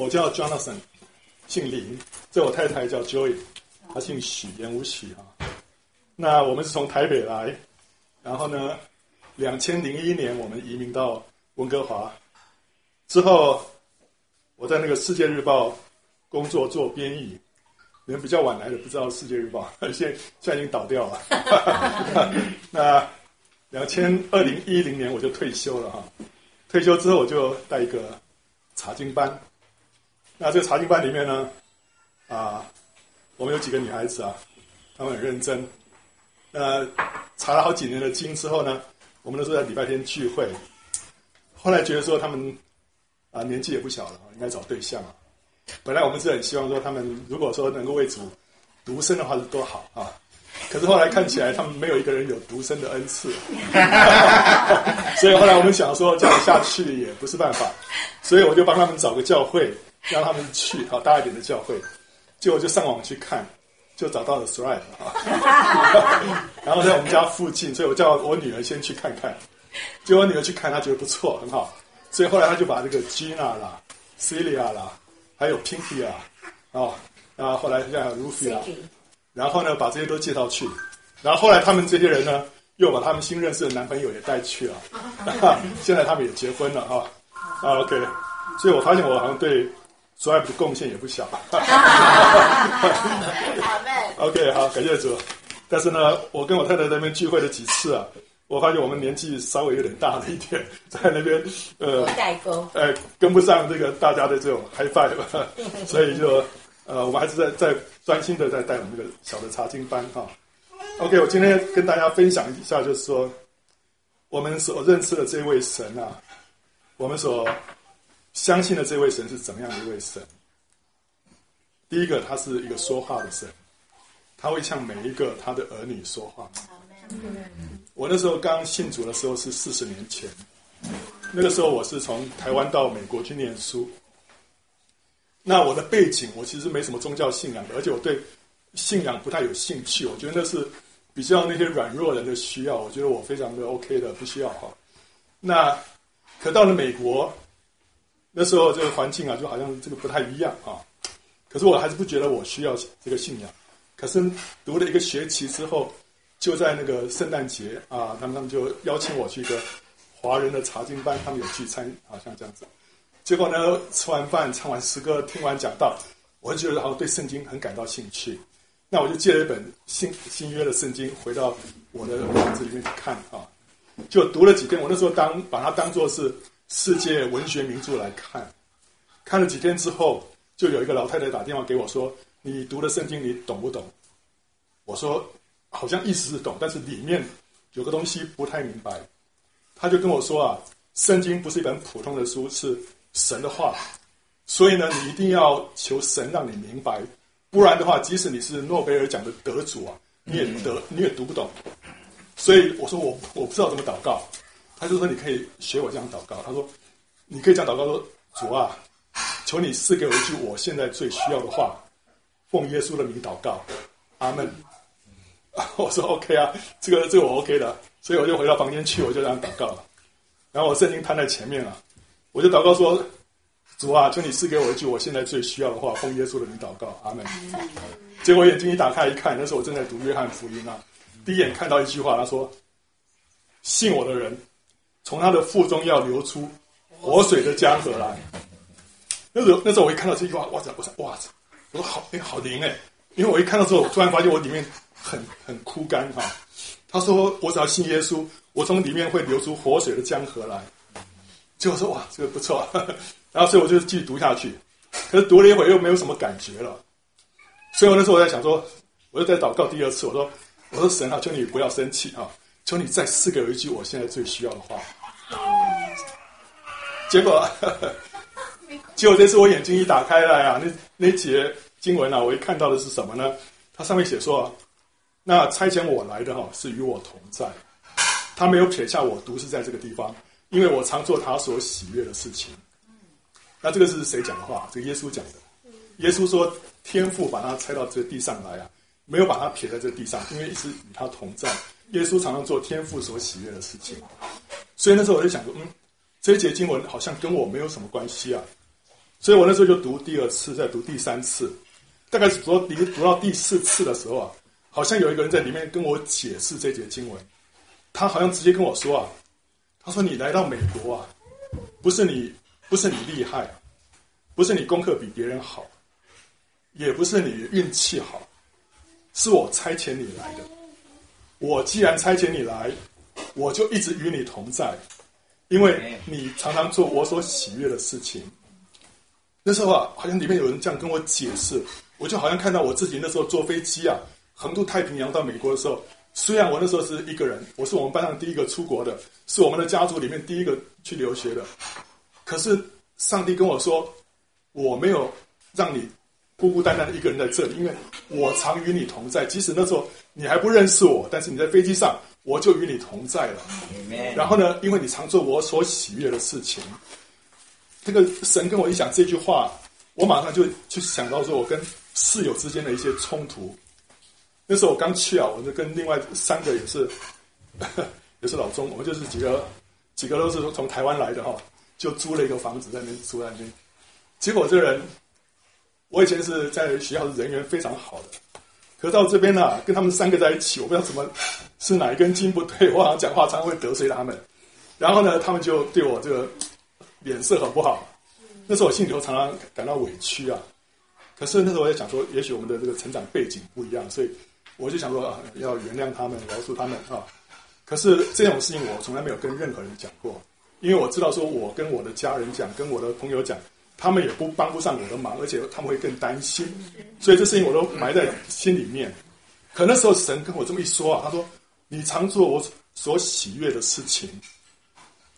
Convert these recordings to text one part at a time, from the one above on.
我叫 Jonathan，姓林。这我太太叫 Joy，她姓许，言无许啊。那我们是从台北来，然后呢，两千零一年我们移民到温哥华，之后我在那个《世界日报》工作做编译。人比较晚来的不知道《世界日报》，现在现在已经倒掉了。那两千二零一零年我就退休了哈。退休之后我就带一个查经班。那这个查经班里面呢，啊，我们有几个女孩子啊，她们很认真。呃，查了好几年的经之后呢，我们都是在礼拜天聚会。后来觉得说她们啊年纪也不小了，应该找对象啊。本来我们是很希望说他们如果说能够为主独身的话是多好啊。可是后来看起来他们没有一个人有独身的恩赐，所以后来我们想说这样下去也不是办法，所以我就帮他们找个教会。让他们去好大一点的教会，结果就上网去看，就找到了 Thrive 啊，然后在我们家附近，所以我叫我女儿先去看看，结果我女儿去看，她觉得不错，很好，所以后来她就把这个 Gina 啦、Celia 啦，还有 Pinky 啊，啊，然后后来现在还有 Rufi 啊，然后呢把这些都介绍去，然后后来他们这些人呢，又把他们新认识的男朋友也带去了，现在他们也结婚了哈，啊 OK，所以我发现我好像对。所以的贡献也不小。OK，好，感谢主。但是呢，我跟我太太那边聚会了几次啊，我发现我们年纪稍微有点大了一点，在那边呃，代沟，哎，跟不上这个大家的这种 Hi-Fi 了所以就呃，我们还是在在专心的在带我们这个小的查经班哈。OK，我今天跟大家分享一下，就是说我们所认识的这位神啊，我们所。相信的这位神是怎么样的一位神？第一个，他是一个说话的神，他会向每一个他的儿女说话。我那时候刚信主的时候是四十年前，那个时候我是从台湾到美国去念书。那我的背景，我其实没什么宗教信仰的，而且我对信仰不太有兴趣。我觉得那是比较那些软弱人的需要，我觉得我非常的 OK 的，不需要哈。那可到了美国。那时候这个环境啊，就好像这个不太一样啊。可是我还是不觉得我需要这个信仰。可是读了一个学期之后，就在那个圣诞节啊，他们他们就邀请我去一个华人的查经班，他们有聚餐，好像这样子。结果呢，吃完饭、唱完诗歌、听完讲道，我就觉得好像对圣经很感到兴趣。那我就借了一本新新约的圣经回到我的房子里面去看啊，就读了几天。我那时候当把它当做是。世界文学名著来看，看了几天之后，就有一个老太太打电话给我说：“你读的圣经你懂不懂？”我说：“好像意思是懂，但是里面有个东西不太明白。”他就跟我说：“啊，圣经不是一本普通的书，是神的话，所以呢，你一定要求神让你明白，不然的话，即使你是诺贝尔奖的得主啊，你也得你也读不懂。”所以我说我我不知道怎么祷告。他就说：“你可以学我这样祷告。”他说：“你可以这样祷告说，主啊，求你赐给我一句我现在最需要的话，奉耶稣的名祷告，阿门。”我说：“OK 啊，这个这个我 OK 的。”所以我就回到房间去，我就这样祷告了。然后我圣经摊在前面了，我就祷告说：“主啊，求你赐给我一句我现在最需要的话，奉耶稣的名祷告，阿门。”结果眼睛一打开一看，那时候我正在读约翰福音啊，第一眼看到一句话，他说：“信我的人。”从他的腹中要流出活水的江河来。那时候，那时候我一看到这句话，哇塞，我说哇塞，我说好，哎，好灵哎！因为我一看到之后，我突然发现我里面很很枯干哈。他说，我只要信耶稣，我从里面会流出活水的江河来。结果说哇，这个不错。然后所以我就继续读下去，可是读了一会又没有什么感觉了。所以我那时候我在想说，我又在祷告第二次，我说我说神啊，求你不要生气啊，求你再赐给我一句我现在最需要的话。结果，结果这次我眼睛一打开来啊，那那节经文啊，我一看到的是什么呢？它上面写说，那差遣我来的哈是与我同在，他没有撇下我独自在这个地方，因为我常做他所喜悦的事情。那这个是谁讲的话？这个耶稣讲的。耶稣说，天父把他拆到这个地上来啊，没有把他撇在这个地上，因为一直与他同在。耶稣常常做天父所喜悦的事情。所以那时候我就想说，嗯，这一节经文好像跟我没有什么关系啊。所以我那时候就读第二次，再读第三次，大概是读到读读到第四次的时候啊，好像有一个人在里面跟我解释这节经文，他好像直接跟我说啊，他说你来到美国啊，不是你不是你厉害，不是你功课比别人好，也不是你运气好，是我差遣你来的。我既然差遣你来，我就一直与你同在，因为你常常做我所喜悦的事情。那时候啊，好像里面有人这样跟我解释，我就好像看到我自己那时候坐飞机啊，横渡太平洋到美国的时候。虽然我那时候是一个人，我是我们班上第一个出国的，是我们的家族里面第一个去留学的，可是上帝跟我说，我没有让你孤孤单单的一个人在这里，因为我常与你同在。即使那时候你还不认识我，但是你在飞机上，我就与你同在了。然后呢，因为你常做我所喜悦的事情。这个神跟我一讲这句话，我马上就就想到说，我跟室友之间的一些冲突。那时候我刚去啊，我就跟另外三个也是，也是老中，我们就是几个几个都是从台湾来的哈，就租了一个房子在那边住在那边。结果这个人，我以前是在学校是人缘非常好的，可到这边呢、啊，跟他们三个在一起，我不知道怎么是哪一根筋不对，我好像讲话常常会得罪他们。然后呢，他们就对我这个。脸色很不好，那时候我心里头常常感到委屈啊。可是那时候我也想说，也许我们的这个成长背景不一样，所以我就想说啊，要原谅他们，饶恕他们啊。可是这种事情我从来没有跟任何人讲过，因为我知道说，我跟我的家人讲，跟我的朋友讲，他们也不帮不上我的忙，而且他们会更担心。所以这事情我都埋在心里面。可那时候神跟我这么一说啊，他说：“你常做我所喜悦的事情。”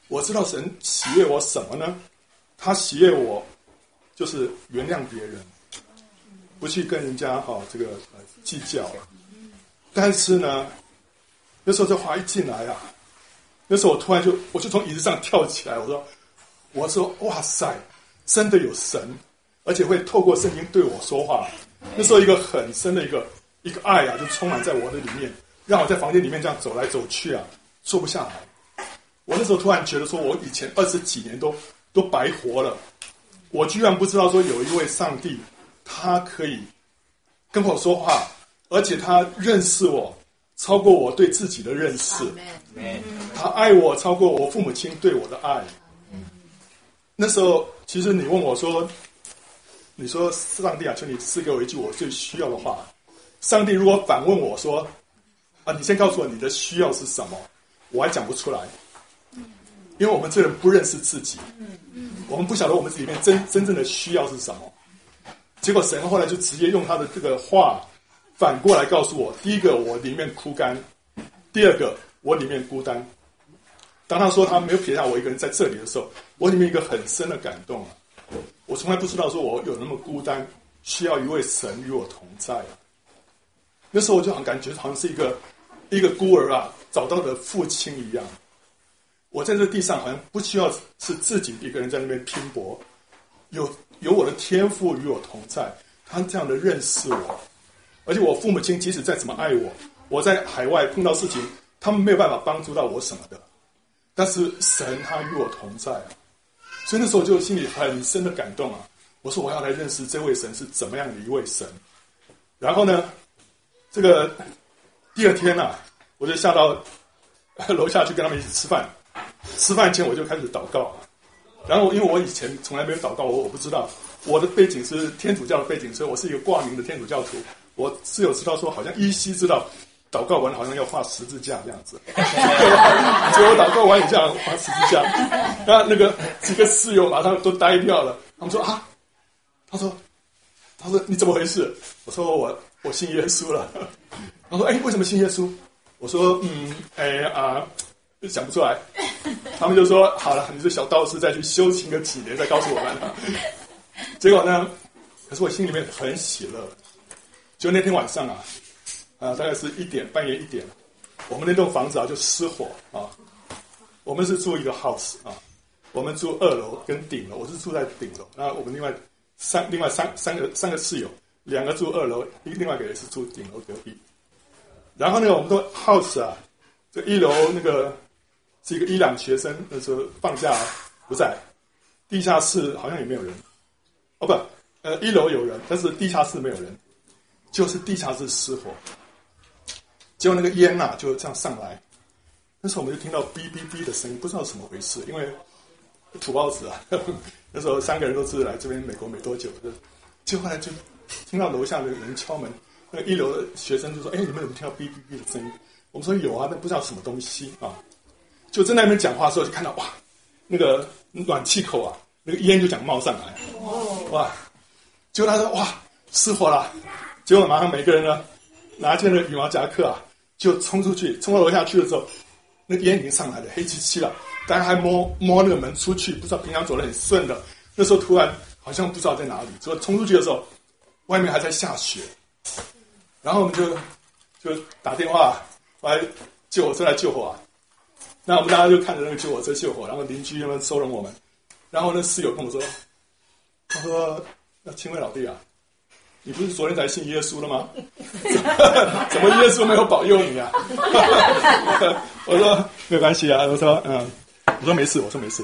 我知道神喜悦我什么呢？他喜悦我，就是原谅别人，不去跟人家哈这个计较了。但是呢，那时候这话一进来啊，那时候我突然就我就从椅子上跳起来，我说我说哇塞，真的有神，而且会透过圣经对我说话。那时候一个很深的一个一个爱啊，就充满在我的里面，让我在房间里面这样走来走去啊，坐不下来。我那时候突然觉得，说我以前二十几年都都白活了，我居然不知道说有一位上帝，他可以跟我说话，而且他认识我超过我对自己的认识，他爱我超过我父母亲对我的爱。那时候，其实你问我说，你说上帝啊，求你赐给我一句我最需要的话。上帝如果反问我说，啊，你先告诉我你的需要是什么，我还讲不出来。因为我们这人不认识自己，我们不晓得我们里面真真正的需要是什么。结果神后来就直接用他的这个话反过来告诉我：第一个，我里面枯干；第二个，我里面孤单。当他说他没有撇下我一个人在这里的时候，我里面一个很深的感动啊！我从来不知道说我有那么孤单，需要一位神与我同在啊。那时候我就很感觉好像是一个一个孤儿啊，找到了父亲一样。我在这地上好像不需要是自己一个人在那边拼搏，有有我的天赋与我同在，他这样的认识我，而且我父母亲即使再怎么爱我，我在海外碰到事情，他们没有办法帮助到我什么的，但是神他与我同在，所以那时候就心里很深的感动啊，我说我要来认识这位神是怎么样的一位神，然后呢，这个第二天啊，我就下到 楼下去跟他们一起吃饭。吃饭前我就开始祷告，然后因为我以前从来没有祷告，我我不知道我的背景是天主教的背景，所以我是一个挂名的天主教徒。我只有知道说，好像依稀知道祷告完好像要画十字架这样子，结果祷告完也这样画十字架。那那个几个室友马上都呆掉了，他们说啊，他说，他说你怎么回事？我说我我信耶稣了。他说哎，为什么信耶稣？我说嗯哎啊。就想不出来，他们就说：“好了，你这小道士再去修行个几年，再告诉我们。”结果呢？可是我心里面很喜乐。就那天晚上啊，啊，大概是一点，半夜一点，我们那栋房子啊就失火啊。我们是住一个 house 啊，我们住二楼跟顶楼，我是住在顶楼。那我们另外三另外三三个三个室友，两个住二楼，另另外一个也是住顶楼隔壁。然后呢，我们都 house 啊，这一楼那个。是一个伊朗学生，那时候放假不在，地下室好像也没有人，哦不，呃一楼有人，但是地下室没有人，就是地下室失火，结果那个烟呐、就这样上来，那时候我们就听到哔哔哔的声音，不知道怎么回事，因为土包子啊呵呵，那时候三个人都是来这边美国没多久的，就后来就听到楼下的人敲门，那一楼的学生就说：“哎，你们有没有听到哔哔哔的声音？”我们说：“有啊，那不知道什么东西啊。”就在那边讲话的时候，就看到哇，那个暖气口啊，那个烟就讲冒上来，哇！结果他说哇，失火了。结果马上每个人呢，拿件那羽毛夹克啊，就冲出去，冲到楼下去的时候，那个烟已经上来了，黑漆漆了。大家还摸摸那个门出去，不知道平常走得很顺的，那时候突然好像不知道在哪里。结果冲出去的时候，外面还在下雪，然后我们就就打电话来救火车来救火啊。那我们大家就看着那个救火车救火，然后邻居他们收容我们。然后那室友跟我说：“他说，那清辉老弟啊，你不是昨天才信耶稣了吗？怎么耶稣没有保佑你啊？”我说：“没关系啊。”我说：“嗯，我说没事，我说没事。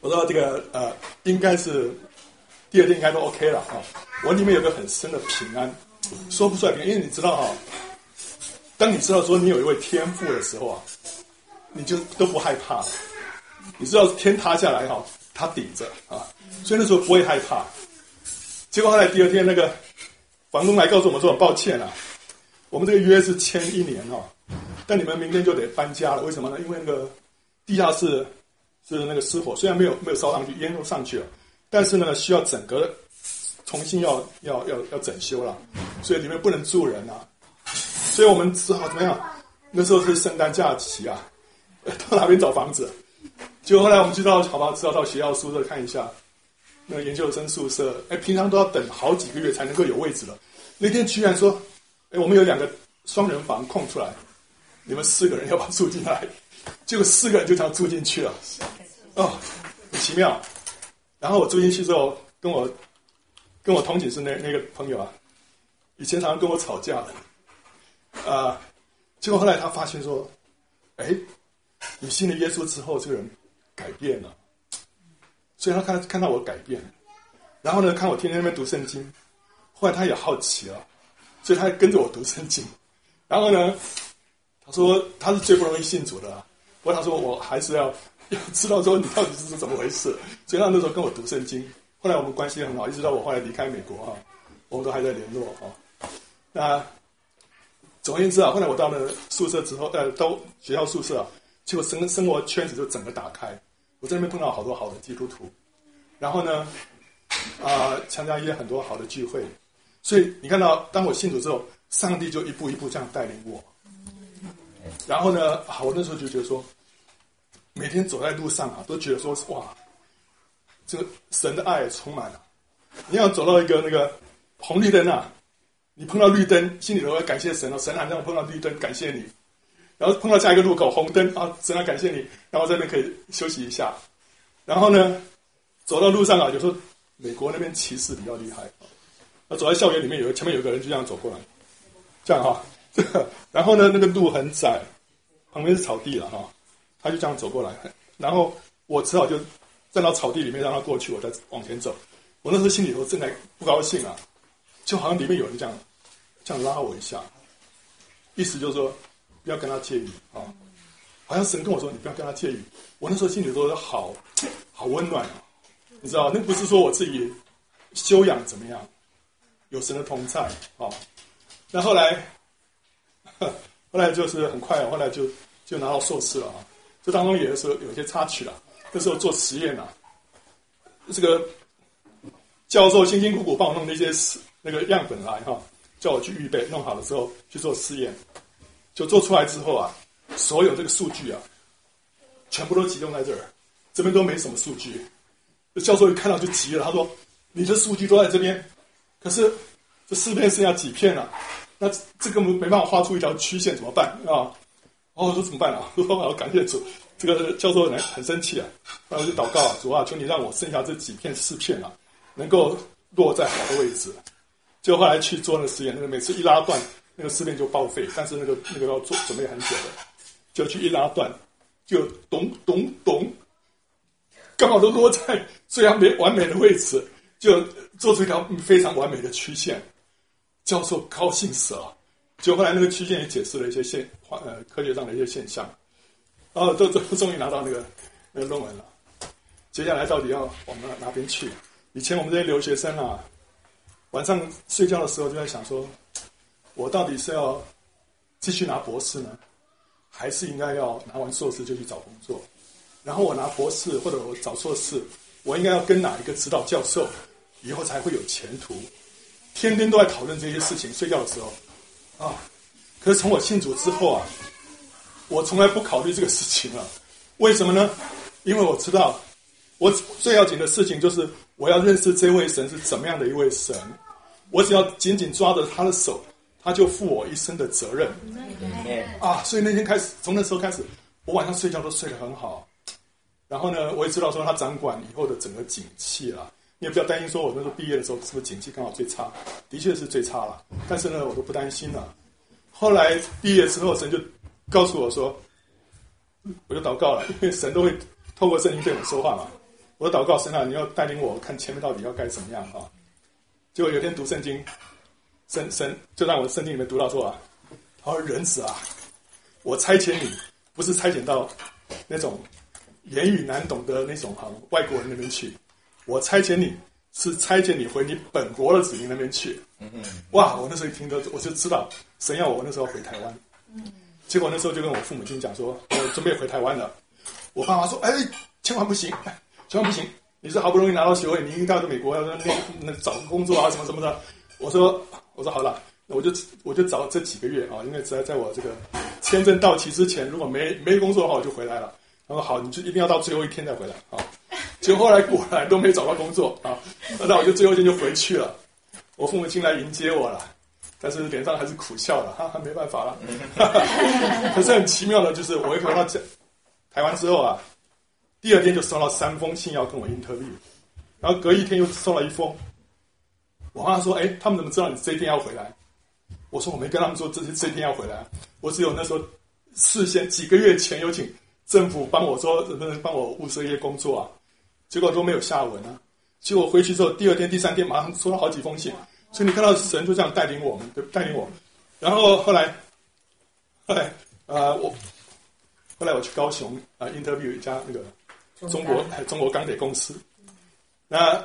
我说这个呃，应该是第二天应该都 OK 了啊。我里面有个很深的平安，说不出来，因为你知道哈，当你知道说你有一位天赋的时候啊。”你就都不害怕，你知道天塌下来哈，他顶着啊，所以那时候不会害怕。结果后来第二天，那个房东来告诉我们说：“很抱歉啊，我们这个约是签一年哈，但你们明天就得搬家了。为什么呢？因为那个地下室是那个失火，虽然没有没有烧上去，烟都上去了，但是呢需要整个重新要要要要整修了，所以里面不能住人啊。所以我们只好怎么样？那时候是圣诞假期啊。”到哪边找房子？结果后来我们知道，好吧，知道到学校宿舍看一下，那个研究生宿舍，哎，平常都要等好几个月才能够有位置了。那天居然说，哎，我们有两个双人房空出来，你们四个人要不要住进来？结果四个人就这样住进去了。哦，很奇妙。然后我住进去之后，跟我跟我同寝室那那个朋友啊，以前常常跟我吵架的，啊，结果后来他发现说，哎。你信了耶稣之后，这个人改变了，所以他看看到我改变，然后呢，看我天天在那边读圣经，后来他也好奇了，所以他跟着我读圣经，然后呢，他说他是最不容易信主的，不过他说我还是要 要知道说你到底是怎么回事，所以他那时候跟我读圣经，后来我们关系很好，一直到我后来离开美国哈，我们都还在联络哈。那总而言之啊，后来我到了宿舍之后，呃，到学校宿舍啊。结果生生活圈子就整个打开，我在那边碰到好多好的基督徒，然后呢，啊、参加一些很多好的聚会，所以你看到，当我信主之后，上帝就一步一步这样带领我。然后呢，啊，我那时候就觉得说，每天走在路上啊，都觉得说，哇，这个神的爱充满了。你要走到一个那个红绿灯啊，你碰到绿灯，心里头会感谢神哦，神还让我碰到绿灯，感谢你。然后碰到下一个路口红灯啊，神啊感谢你，然后这边可以休息一下。然后呢，走到路上啊，有时候美国那边歧视比较厉害啊，走在校园里面，有前面有个人就这样走过来，这样哈，这个，然后呢，那个路很窄，旁边是草地了哈，他就这样走过来，然后我只好就站到草地里面让他过去，我再往前走。我那时候心里头正在不高兴啊，就好像里面有人这样这样拉我一下，意思就是说。不要跟他介意啊！好像神跟我说：“你不要跟他介意。”我那时候心里都好好温暖！你知道，那不是说我自己修养怎么样，有神的同在啊。那后来，后来就是很快，后来就就拿到硕士了啊。这当中也是有些插曲了。那时候做实验啊，这个教授辛辛苦苦帮我弄那些那个样本来哈，叫我去预备，弄好了之后去做实验。就做出来之后啊，所有这个数据啊，全部都集中在这儿，这边都没什么数据。教授一看到就急了，他说：“你的数据都在这边，可是这四片剩下几片了啊？那这个没没办法画出一条曲线，怎么办啊？”哦，我说怎么办啊？我 说我要感谢主。这个教授很很生气啊，然后就祷告啊，主啊，求你让我剩下这几片试片啊，能够落在好的位置。就后来去做那个实验，那个每次一拉断。那个试片就报废，但是那个那个要做准备很久的，就去一拉断，就咚咚咚，刚好都落在最完美完美的位置。就做出一条非常完美的曲线。教授高兴死了，就后来那个曲线也解释了一些现呃科学上的一些现象，哦都都终于拿到那个那个论文了。接下来到底要往哪哪边去？以前我们这些留学生啊，晚上睡觉的时候就在想说，我到底是要继续拿博士呢，还是应该要拿完硕士就去找工作？然后我拿博士或者我找硕士，我应该要跟哪一个指导教授，以后才会有前途？天天都在讨论这些事情，睡觉的时候，啊，可是从我信主之后啊，我从来不考虑这个事情啊。为什么呢？因为我知道，我最要紧的事情就是我要认识这位神是怎么样的一位神。我只要紧紧抓着他的手，他就负我一生的责任。啊，所以那天开始，从那时候开始，我晚上睡觉都睡得很好。然后呢，我也知道说他掌管以后的整个景气了。你也不要担心，说我那时候毕业的时候是不是景气刚好最差？的确是最差了。但是呢，我都不担心了。后来毕业之后，神就告诉我说，我就祷告了，因为神都会透过圣经对我说话嘛。我祷告神啊，你要带领我看前面到底要该怎么样啊？结果有天读圣经，神神就让我圣经里面读到说啊，他说人子啊，我差遣你，不是差遣到那种言语难懂的那种哈外国人那边去。我差遣你是差遣你回你本国的子民那边去。嗯嗯。哇！我那时候一听到，我就知道神要我那时候回台湾。嗯结果那时候就跟我父母亲讲说，我准备回台湾了。我爸妈说：“哎，千万不行，千万不行！你是好不容易拿到学位，你应该到美国要那那找个工作啊，什么什么的。”我说：“我说好了，我就我就找这几个月啊，因为在在我这个签证到期之前，如果没没工作的话，我就回来了。”他说：“好，你就一定要到最后一天再回来啊。”结果后来果然都没找到工作啊，那我就最后一天就回去了。我父母亲来迎接我了，但是脸上还是苦笑了，哈 哈，没办法了。可是很奇妙的，就是我一回到这台湾之后啊，第二天就收到三封信要跟我 interview，然后隔一天又收了一封。我妈说：“哎，他们怎么知道你这一天要回来？”我说：“我没跟他们说这这一天要回来，我只有那时候事先几个月前有请政府帮我说能不能帮我物色一些工作啊。”结果都没有下文啊！结果回去之后，第二天、第三天马上收了好几封信，所以你看到神就这样带领我们，对，带领我们。然后后来，后来、呃，我后来我去高雄啊、呃、interview 一家那个中国中国钢铁公司。那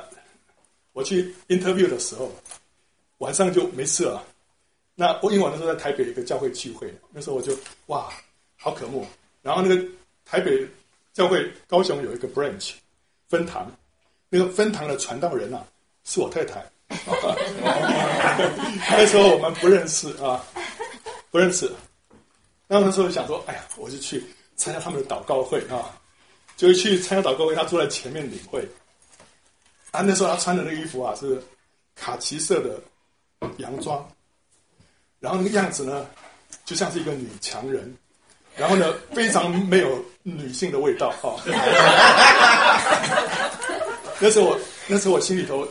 我去 interview 的时候，晚上就没事了。那我因为我那时候在台北一个教会聚会，那时候我就哇，好渴慕。然后那个台北教会高雄有一个 branch。分堂，那个分堂的传道人啊，是我太太。那时候我们不认识啊，不认识。那那时候想说，哎呀，我就去参加他们的祷告会啊，就去参加祷告会。他坐在前面领会。啊，那时候他穿的那个衣服啊，是卡其色的洋装，然后那个样子呢，就像是一个女强人。然后呢，非常没有女性的味道啊！那时候我，那时候我心里头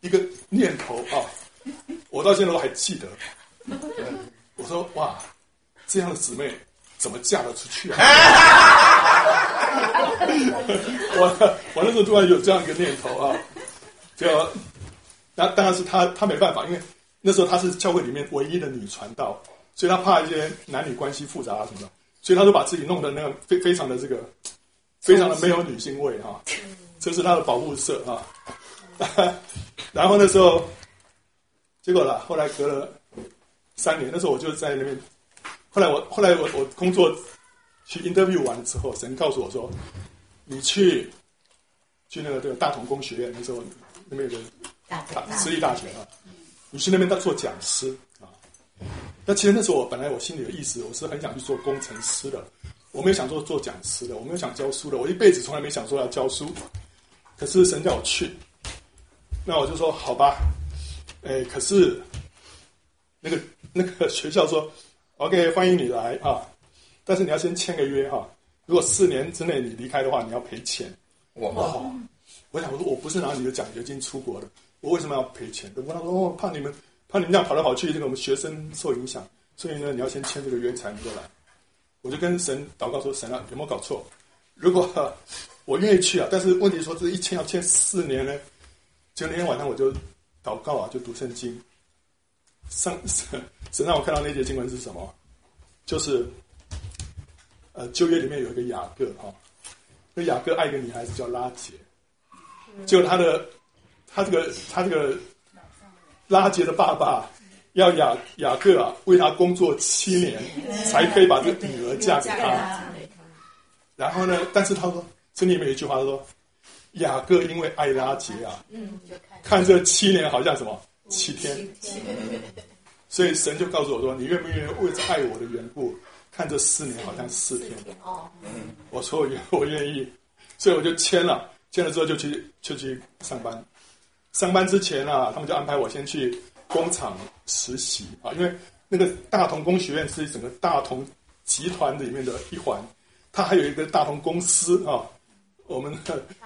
一个念头啊，我到现在都还记得。我说哇，这样的姊妹怎么嫁得出去啊？我我那时候突然有这样一个念头啊，就那当然是他他没办法，因为那时候他是教会里面唯一的女传道，所以他怕一些男女关系复杂啊什么的。所以他就把自己弄得那个非非常的这个，非常的没有女性味哈，这是他的保护色啊。然后那时候，结果了，后来隔了三年，那时候我就在那边。后来我后来我我工作去 interview 完之后，神告诉我说：“你去去那个这个大同工学院，那时候那边有个大私立大学啊，你去那边当做讲师啊。”那其实那时候我本来我心里的意思，我是很想去做工程师的，我没有想做做讲师的，我没有想教书的，我一辈子从来没想说要教书。可是神叫我去，那我就说好吧。哎，可是那个那个学校说，OK，欢迎你来啊，但是你要先签个约哈，如果四年之内你离开的话，你要赔钱。哇，我想我说我不是拿你的奖学金出国的，我为什么要赔钱？我他说哦，怕你们。怕你们这样跑来跑去，这个我们学生受影响，所以呢，你要先签这个约才能过来。我就跟神祷告说：“神啊，有没有搞错？如果我愿意去啊，但是问题说这一签要签四年呢，就那天晚上我就祷告啊，就读圣经。上神神让我看到那节经文是什么？就是呃旧约里面有一个雅各哈，那雅各爱一个女孩子叫拉杰，就他的他这个他这个拉杰的爸爸要雅雅各啊为他工作七年，才可以把这个女儿嫁给他。然后呢，但是他说圣经里面有一句话他说，雅各因为爱拉结啊，看这七年好像什么？七天，所以神就告诉我说：“你愿不愿意为着爱我的缘故，看这四年好像四天？”哦我说：“我愿，我愿意。”所以我就签了，签了之后就去就去上班。上班之前啊，他们就安排我先去工厂实习啊，因为那个大同工学院是整个大同集团里面的一环，它还有一个大同公司啊。我们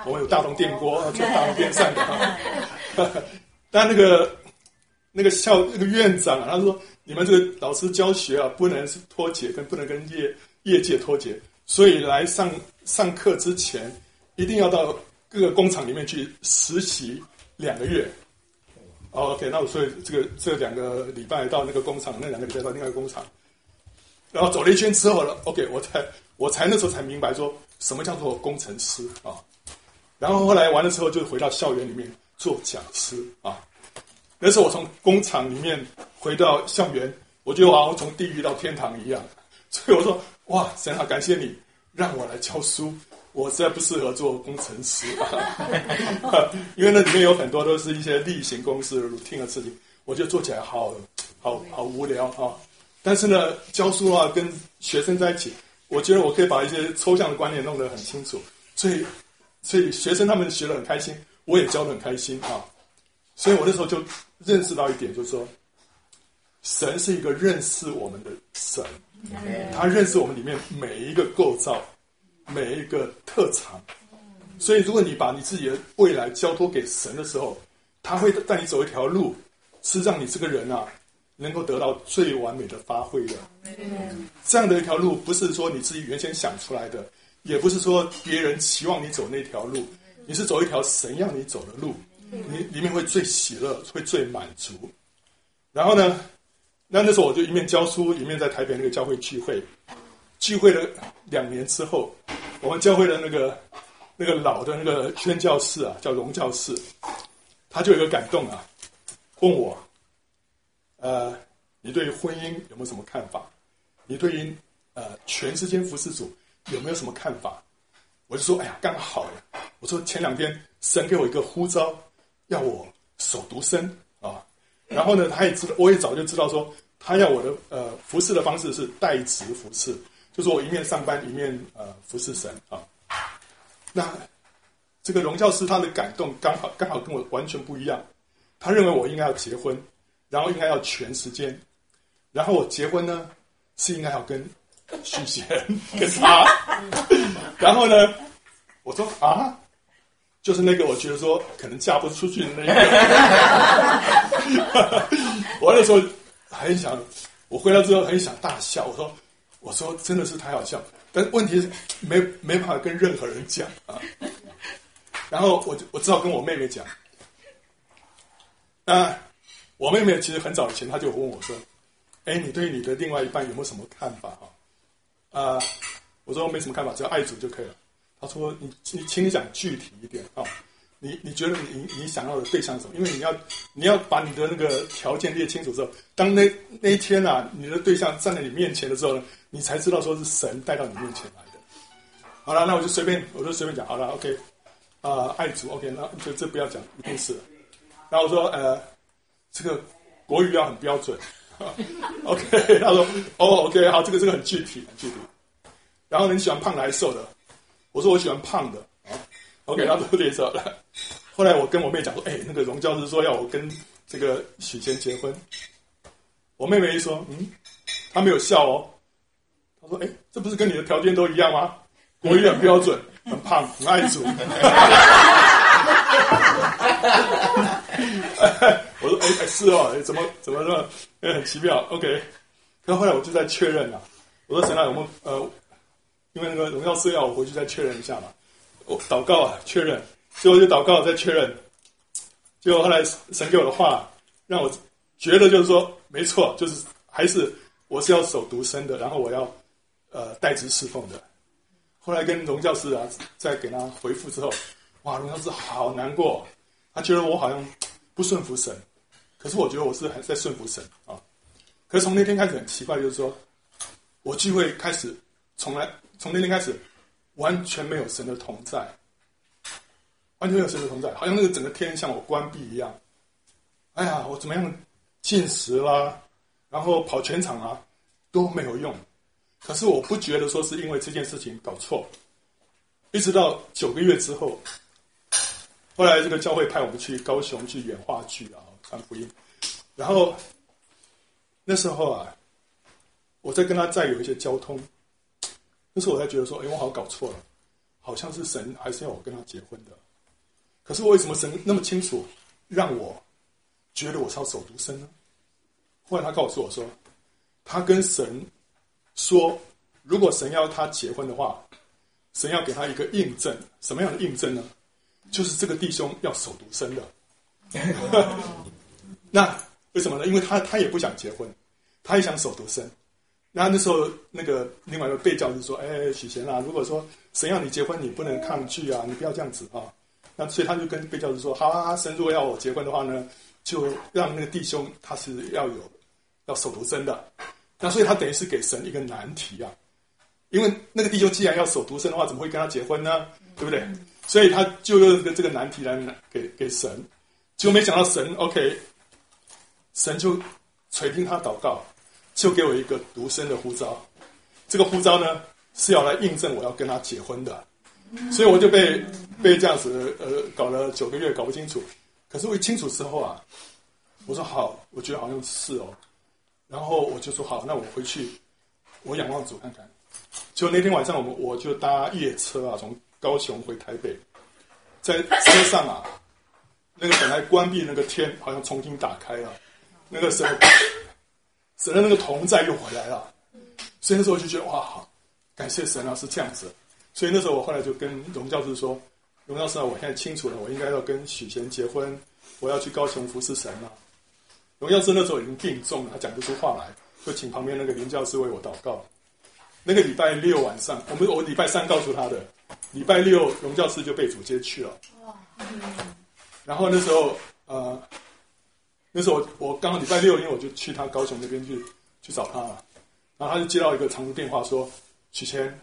我们有大同电锅 在大同边上的啊，但那个。那个校那个院长啊，他说：“你们这个老师教学啊，不能是脱节，跟不能跟业业界脱节，所以来上上课之前，一定要到各个工厂里面去实习两个月。哦，OK，那我所以这个这两个礼拜到那个工厂，那两个礼拜到另外一个工厂，然后走了一圈之后呢，OK，我才我才那时候才明白说什么叫做工程师啊。然后后来完了之后，就回到校园里面做讲师啊。”那时候我从工厂里面回到校园，我觉得好像从地狱到天堂一样。所以我说：“哇，神啊，感谢你让我来教书，我实在不适合做工程师啊，因为那里面有很多都是一些例行公事、routine 的事情，我觉得做起来好好好无聊啊。但是呢，教书的话，跟学生在一起，我觉得我可以把一些抽象的观念弄得很清楚，所以所以学生他们学得很开心，我也教得很开心啊。所以我那时候就。认识到一点，就是说，神是一个认识我们的神，他认识我们里面每一个构造，每一个特长。所以，如果你把你自己的未来交托给神的时候，他会带你走一条路，是让你这个人啊，能够得到最完美的发挥的。这样的一条路，不是说你自己原先想出来的，也不是说别人期望你走那条路，你是走一条神要你走的路。你里面会最喜乐，会最满足。然后呢，那那时候我就一面教书，一面在台北那个教会聚会。聚会了两年之后，我们教会的那个那个老的那个宣教士啊，叫荣教士，他就有一个感动啊，问我：呃，你对于婚姻有没有什么看法？你对于呃全世界服侍主有没有什么看法？我就说：哎呀，刚好呀！我说前两天神给我一个呼召。要我守独身啊，然后呢，他也知道，我也早就知道说，他要我的呃服侍的方式是代职服侍，就是我一面上班一面呃服侍神啊。那这个荣教师他的感动刚好刚好跟我完全不一样，他认为我应该要结婚，然后应该要全时间，然后我结婚呢是应该要跟许贤 跟他，然后呢，我说啊。就是那个，我觉得说可能嫁不出去的那个。我那时候很想，我回来之后很想大笑。我说，我说真的是太好笑，但问题是没没办法跟任何人讲啊。然后我就我只好跟我妹妹讲。那我妹妹其实很早以前，她就问我说：“哎，你对你的另外一半有没有什么看法啊？”啊，我说没什么看法，只要爱主就可以了。她说：“你你，请你讲具体一点啊！你你觉得你你想要的对象是什么？因为你要你要把你的那个条件列清楚之后，当那那一天啊，你的对象站在你面前的时候呢，你才知道说是神带到你面前来的。好了，那我就随便我就随便讲好了，OK 啊、爱主 OK，那就这不要讲，一定是。然后我说呃，这个国语要很标准，OK。他说哦，OK，好，这个这个很具体很具体。然后你喜欢胖的还是瘦的？”我说我喜欢胖的啊，OK，他都接受了。后来我跟我妹讲说，哎，那个荣教师说要我跟这个许贤结婚。我妹妹一说，嗯，她没有笑哦。她说，哎，这不是跟你的条件都一样吗？国语很标准，很胖，很爱主。我说，哎，是哦，怎么怎么说？哎，很奇妙。OK，可后来我就在确认了。我说，神啊，我们呃？因为那个荣耀是要我回去再确认一下嘛，我祷告啊确认，最后就祷告再确认。结果后来神给我的话，让我觉得就是说，没错，就是还是我是要守独身的，然后我要呃代职侍奉的。后来跟荣教师啊再给他回复之后，哇，荣教师好难过，他觉得我好像不顺服神，可是我觉得我是还在顺服神啊。可是从那天开始很奇怪，就是说我聚会开始，从来从那天开始完全没有神的同在。完全没有神的同在，好像那个整个天像我关闭一样。哎呀，我怎么样进食啦，然后跑全场啊，都没有用。可是我不觉得说是因为这件事情搞错。一直到九个月之后，后来这个教会派我们去高雄去演话剧啊，传福音。然后那时候啊，我在跟他再有一些交通，那时候我才觉得说，哎，我好像搞错了，好像是神还是要我跟他结婚的。可是为什么神那么清楚，让我觉得我是要守独身呢？后来他告诉我说，他跟神说，如果神要他结婚的话，神要给他一个印证，什么样的印证呢？就是这个弟兄要守独身的。那为什么呢？因为他他也不想结婚，他也想守独身。那那时候那个另外一个被教就说：“哎，许贤啊，如果说神要你结婚，你不能抗拒啊，你不要这样子啊。”那所以他就跟被教就说：“好啊，神如果要我结婚的话呢，就让那个弟兄他是要有要守独身的。那所以他等于是给神一个难题啊，因为那个弟兄既然要守独身的话，怎么会跟他结婚呢？对不对？所以他就用这个难题来给给神，结果没想到神 OK，神就垂听他祷告，就给我一个独身的呼召。这个呼召呢是要来印证我要跟他结婚的。”所以我就被被这样子呃搞了九个月搞不清楚，可是我一清楚之后啊，我说好，我觉得好像是哦，然后我就说好，那我回去我仰望主看看。就那天晚上我们我就搭夜车啊，从高雄回台北，在车上啊，那个本来关闭那个天好像重新打开了，那个神 神的那个同在又回来了，所以那时候我就觉得哇，好，感谢神啊，是这样子。所以那时候我后来就跟荣教师说：“荣教师啊，我现在清楚了，我应该要跟许贤结婚，我要去高雄服侍神了。”荣教师那时候已经病重了，他讲不出话来，就请旁边那个林教师为我祷告。那个礼拜六晚上，我们我礼拜三告诉他的，礼拜六荣教师就被主接去了。然后那时候呃，那时候我我刚好礼拜六，因为我就去他高雄那边去去找他了，然后他就接到一个长途电话说：“许贤。”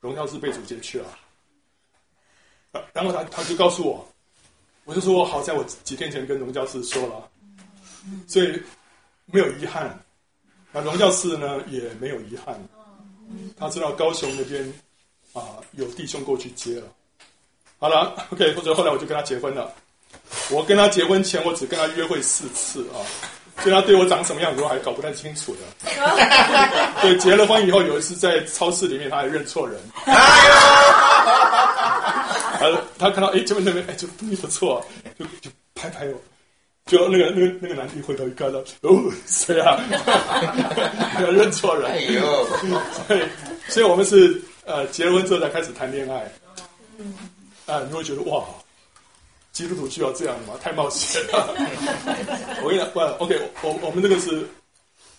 荣教师被主接去了，然后他他就告诉我，我就说好在我几天前跟荣教师说了，所以没有遗憾。那荣教师呢也没有遗憾，他知道高雄那边啊有弟兄过去接了。好了，OK，或者后来我就跟他结婚了。我跟他结婚前，我只跟他约会四次啊。所以他对我长什么样子，我还搞不太清楚的。对，结了婚以后，有一次在超市里面，他还认错人。他他看到哎，这边那边哎，这个东西不错，就就拍拍我。就那个那个那个男的回头一看到，哦，谁啊？认错人。哎呦！所以，所以我们是呃结了婚之后才开始谈恋爱。嗯。啊，你会觉得哇。基督徒需要这样的吗？太冒险了！我跟你讲，不，OK，我我们这个是，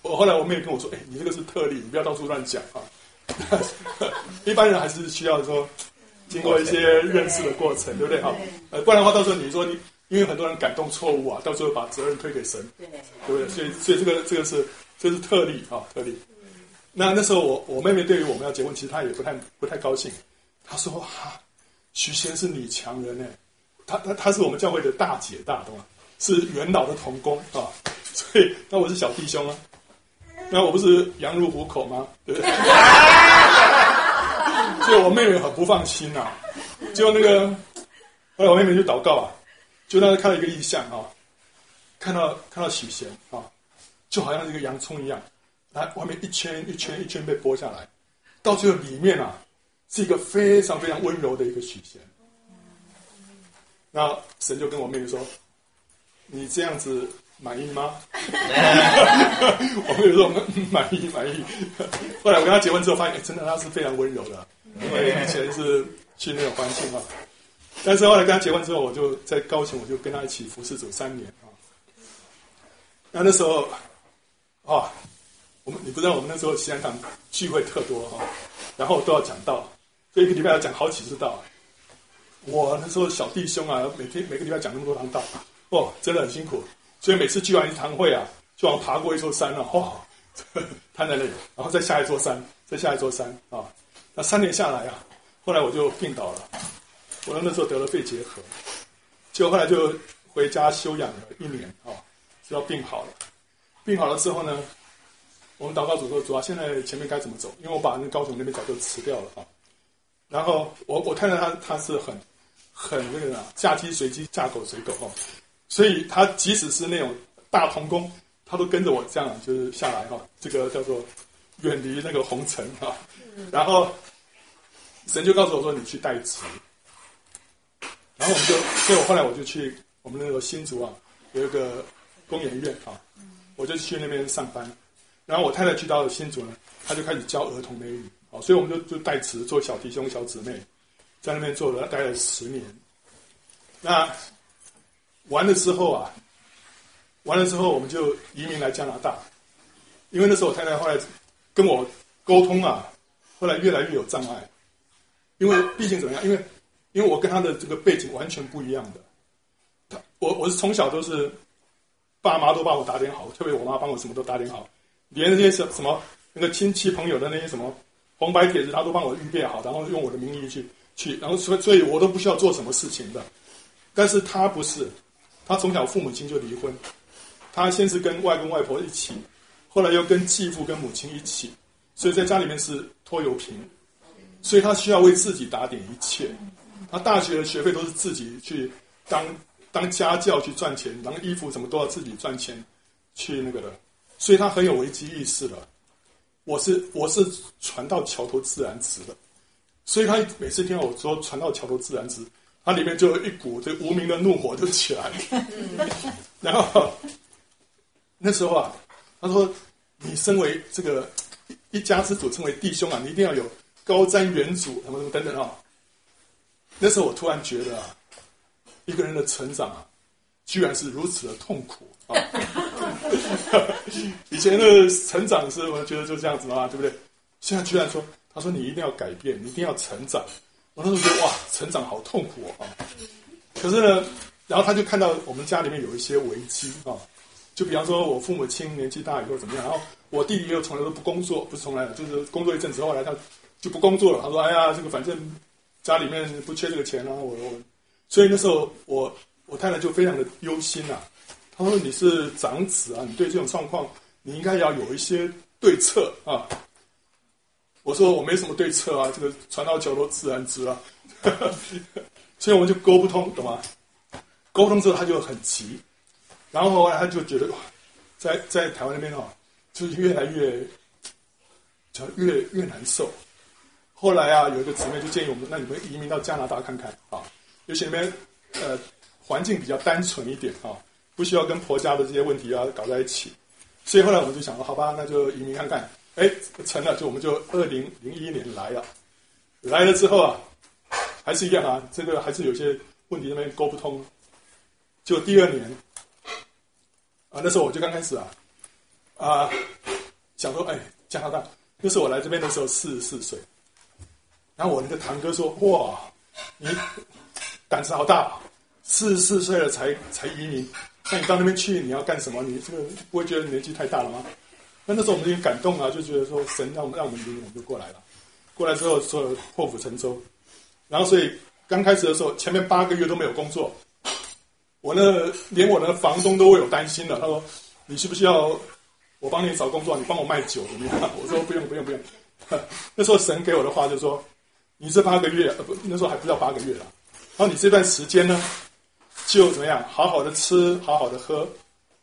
我后来我妹跟我说，哎，你这个是特例，你不要到处乱讲啊。一般人还是需要说，经过一些认识的过程，对不对？哈，呃，不然的话，到时候你说你，因为很多人感动错误啊，到时候把责任推给神，对不对？所以，所以这个这个是这是特例啊，特例。那那时候我我妹妹对于我们要结婚，其实她也不太不太高兴。她说：“哈，许仙是女强人呢。”他他他是我们教会的大姐大，懂吗？是元老的同工啊，所以那我是小弟兄啊，那我不是羊入虎口吗？对不对？所以我妹妹很不放心呐、啊，就那个后来我妹妹就祷告啊，就那时看到一个异象啊，看到看到许贤啊，就好像一个洋葱一样，来外面一圈一圈一圈被剥下来，到最后里面啊是一个非常非常温柔的一个许贤。那神就跟我妹妹说：“你这样子满意吗？” 我妹妹说：“满意，满意。”后来我跟她结婚之后，发现、欸、真的她是非常温柔的，因为以前是去那种环境啊。但是后来跟她结婚之后，我就在高雄，我就跟她一起服侍主三年啊。那那时候啊，我们你不知道，我们那时候西安堂聚会特多哈，然后都要讲道，所以一个礼拜要讲好几次道。我那时候小弟兄啊，每天每个礼拜讲那么多堂道，哦，真的很辛苦。所以每次聚完一堂会啊，就往爬过一座山了，哦，瘫在那里，然后再下一座山，再下一座山啊。那三年下来啊，后来我就病倒了。我那时候得了肺结核，就后来就回家休养了一年啊，直到病好了。病好了之后呢，我们祷告主说：“主啊，现在前面该怎么走？”因为我把那高雄那边早就辞掉了啊。然后我我看到他他是很很那个嫁鸡随鸡，嫁狗随狗哦，所以他即使是那种大童工，他都跟着我这样就是下来哈。这个叫做远离那个红尘哈。然后神就告诉我说：“你去代职。”然后我们就，所以我后来我就去我们那个新竹啊，有一个工研院啊，我就去那边上班。然后我太太去到了新竹呢，她就开始教儿童美语啊，所以我们就就代词做小弟兄、小姊妹，在那边做了待了十年。那完了之后啊，完了之后我们就移民来加拿大，因为那时候我太太后来跟我沟通啊，后来越来越有障碍，因为毕竟怎么样？因为因为我跟他的这个背景完全不一样的，他我我是从小都是爸妈都帮我打点好，特别我妈帮我什么都打点好，连那些什什么那个亲戚朋友的那些什么红白帖子，他都帮我预备好，然后用我的名义去去，然后所以所以我都不需要做什么事情的。但是他不是，他从小父母亲就离婚，他先是跟外公外婆一起，后来又跟继父跟母亲一起，所以在家里面是拖油瓶，所以他需要为自己打点一切。他大学的学费都是自己去当当家教去赚钱，然后衣服什么都要自己赚钱去那个的，所以他很有危机意识的。我是我是船到桥头自然直的，所以他每次听到我说船到桥头自然直，他里面就有一股这无名的怒火就起来了。然后那时候啊，他说：“你身为这个一家之主，称为弟兄啊，你一定要有高瞻远瞩，什么什么等等啊。”那时候我突然觉得啊，一个人的成长啊，居然是如此的痛苦啊！以前的成长是我觉得就这样子嘛，对不对？现在居然说，他说你一定要改变，你一定要成长。我那时候觉得哇，成长好痛苦啊！可是呢，然后他就看到我们家里面有一些危机啊，就比方说我父母亲年纪大以后怎么样，然后我弟弟又从来都不工作，不是从来，就是工作一阵子，后来他就不工作了。他说：“哎呀，这个反正。”家里面不缺这个钱啊，我我，所以那时候我我太太就非常的忧心呐、啊。她说：“你是长子啊，你对这种状况，你应该要有一些对策啊。”我说：“我没什么对策啊，这个船到桥头自然直啊。”所以我们就沟不通，懂吗？沟通之后他就很急，然后后来他就觉得，在在台湾那边哈，就是越来越，就越越难受。后来啊，有一个姊妹就建议我们，那你们移民到加拿大看看啊，尤其那边呃环境比较单纯一点啊，不需要跟婆家的这些问题啊搞在一起。所以后来我们就想说，好吧，那就移民看看。哎，成了，就我们就二零零一年来了。来了之后啊，还是一样啊，这个还是有些问题那边沟不通。就第二年啊，那时候我就刚开始啊啊想说，哎，加拿大，那时候我来这边的时候四十四岁。然后我那个堂哥说：“哇，你胆子好大，四十四岁了才才移民，那你到那边去你要干什么？你这个不会觉得年纪太大了吗？”那那时候我们有感动啊，就觉得说神让我们让我们移民，我们就过来了。过来之后说破釜沉舟，然后所以刚开始的时候前面八个月都没有工作，我那连我的房东都会有担心了。他说：“你需不需要我帮你找工作？你帮我卖酒怎么样？”我说：“不用不用不用。”那时候神给我的话就说。你这八个月，呃不，那时候还不到八个月了。然后你这段时间呢，就怎么样？好好的吃，好好的喝，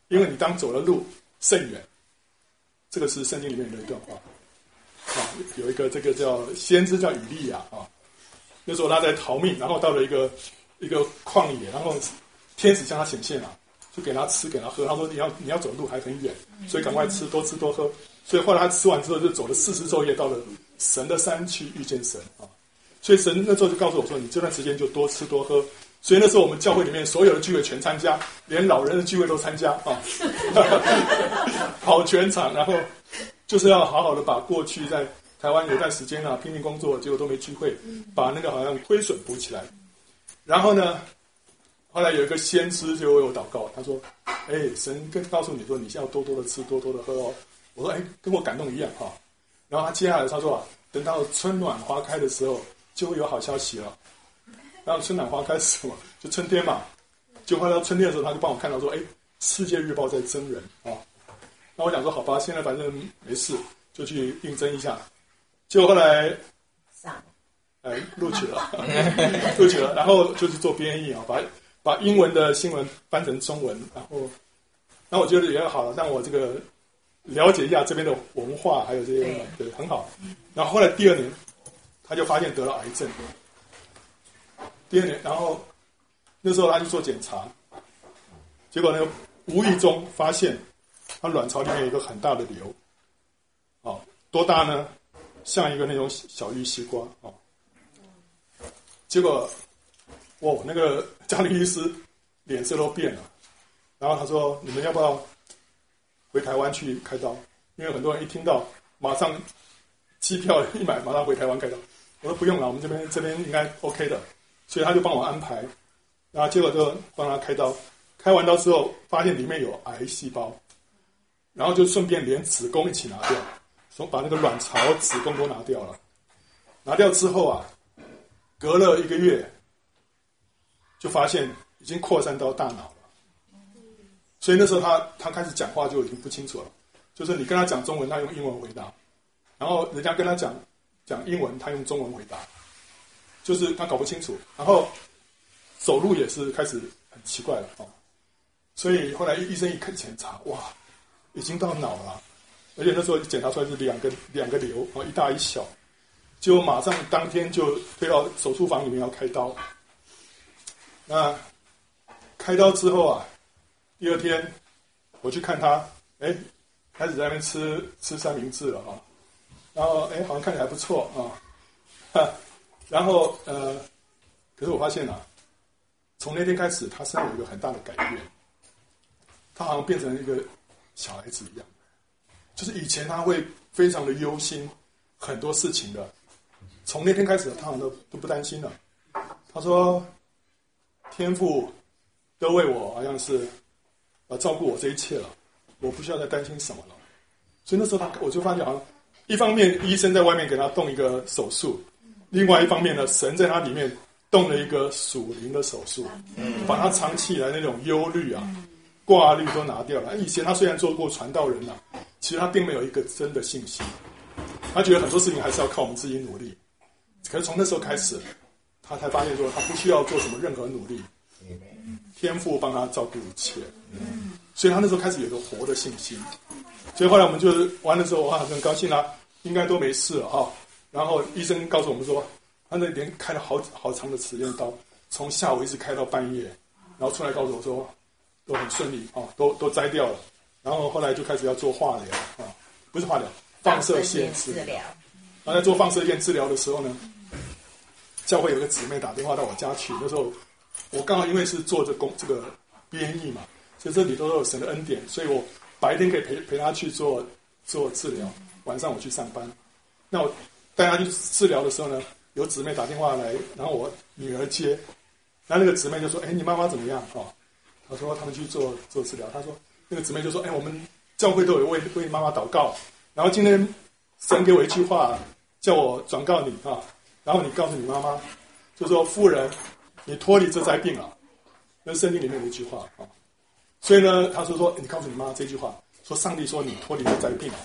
因为你当走的路甚远。这个是圣经里面的一段话。啊，有一个这个叫先知叫以利亚啊。那时候他在逃命，然后到了一个一个旷野，然后天使向他显现了，就给他吃，给他喝。他说你要你要走的路还很远，所以赶快吃，多吃多喝。所以后来他吃完之后，就走了四十昼夜，到了神的山去遇见神啊。所以神那时候就告诉我说：“你这段时间就多吃多喝。”所以那时候我们教会里面所有的聚会全参加，连老人的聚会都参加啊，跑全场，然后就是要好好的把过去在台湾有段时间啊拼命工作，结果都没聚会，把那个好像亏损补起来。然后呢，后来有一个先知就为我祷告，他说：“哎，神跟告诉你说，你现在要多多的吃，多多的喝哦。”我说：“哎，跟我感动一样哈。”然后他接下来他说：“啊，等到春暖花开的时候，就会有好消息了。”然后春暖花开是什么？就春天嘛。就快到春天的时候，他就帮我看到说：“哎，世界日报在征人啊。”那我想说：“好吧，现在反正没事，就去应征一下。”结果后来上，哎，录取了，录取了。然后就去做编译啊，把把英文的新闻翻成中文。然后，那我觉得也好了，让我这个了解一下这边的文化，还有这些对，对，很好。然后后来第二年，他就发现得了癌症。第二年，然后那时候他去做检查，结果呢，无意中发现他卵巢里面有一个很大的瘤，哦，多大呢？像一个那种小玉西瓜哦。结果，哦，那个家里医师脸色都变了，然后他说：“你们要不要回台湾去开刀？”因为很多人一听到，马上机票一买，马上回台湾开刀。我说：“不用了，我们这边这边应该 OK 的。”所以他就帮我安排，然后结果就帮他开刀，开完刀之后发现里面有癌细胞，然后就顺便连子宫一起拿掉，从把那个卵巢、子宫都拿掉了。拿掉之后啊，隔了一个月，就发现已经扩散到大脑了。所以那时候他他开始讲话就已经不清楚了，就是你跟他讲中文，他用英文回答，然后人家跟他讲讲英文，他用中文回答。就是他搞不清楚，然后走路也是开始很奇怪了啊，所以后来医生一看检查，哇，已经到脑了，而且那时候检查出来是两个两个瘤啊，一大一小，就马上当天就推到手术房里面要开刀。那开刀之后啊，第二天我去看他，哎，开始在那边吃吃三明治了哈，然后哎，好像看起来还不错啊，哈。然后呃，可是我发现啊，从那天开始，他身上有一个很大的改变，他好像变成一个小孩子一样，就是以前他会非常的忧心很多事情的，从那天开始，他好像都都不担心了。他说：“天父都为我好像是啊照顾我这一切了，我不需要再担心什么了。”所以那时候他我就发现，好像一方面医生在外面给他动一个手术。另外一方面呢，神在他里面动了一个属灵的手术，把他长期以来那种忧虑啊、挂虑都拿掉了。以前他虽然做过传道人呐、啊，其实他并没有一个真的信心，他觉得很多事情还是要靠我们自己努力。可是从那时候开始，他才发现说他不需要做什么任何努力，天赋帮他照顾一切。所以他那时候开始有个活的信心。所以后来我们就是完了之后，我很高兴啊，应该都没事了哈。然后医生告诉我们说，他那连开了好好长的时间刀，从下午一直开到半夜，然后出来告诉我说，都很顺利啊，都都摘掉了。然后后来就开始要做化疗啊，不是化疗，放射线治疗。然后在做放射线治疗的时候呢，教会有个姊妹打电话到我家去，那时候我刚好因为是做这工这个编译嘛，所以这里头都有神的恩典，所以我白天可以陪陪她去做做治疗，晚上我去上班。那我。带他去治疗的时候呢，有姊妹打电话来，然后我女儿接，然后那个姊妹就说：“哎，你妈妈怎么样？”哦，她说他们去做做治疗。她说那个姊妹就说：“哎，我们教会都有为为妈妈祷告，然后今天神给我一句话，叫我转告你啊，然后你告诉你妈妈，就说妇人，你脱离这灾病了。”那圣经里面有一句话啊，所以呢，他说说你告诉你妈妈这句话，说上帝说你脱离这灾病了。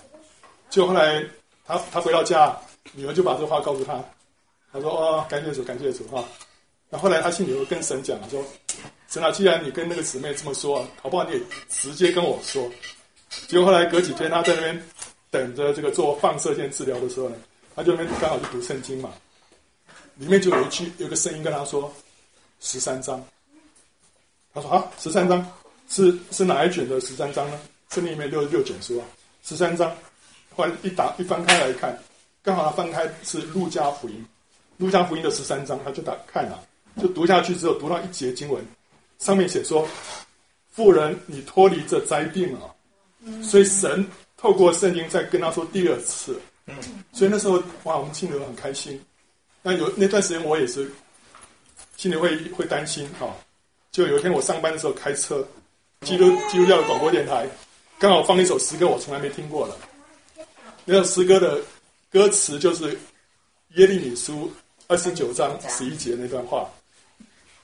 就后来他他回到家。女儿就把这话告诉他，他说：“哦，感谢主，感谢主哈。”那后来他心里又跟神讲说：“神啊，既然你跟那个姊妹这么说，好不好？你也直接跟我说。”结果后来隔几天，他在那边等着这个做放射线治疗的时候呢，他就那边刚好去读圣经嘛，里面就有一句，有个声音跟他说：“十三章。”他说：“啊，十三章是是哪一卷的十三章呢？圣经里面六六卷书啊，十三章。”后来一打一翻开来看。刚好他翻开是路加福音路加福音的十三章，他就打看了，就读下去之后，读到一节经文，上面写说：“妇人，你脱离这灾病了。”所以神透过圣经再跟他说第二次。所以那时候哇，我们听得很开心。那有那段时间，我也是心里会会担心哈。就有一天我上班的时候开车，基督基督教的广播电台刚好放一首诗歌，我从来没听过的。那首诗歌的歌词就是耶利米书二十九章十一节那段话。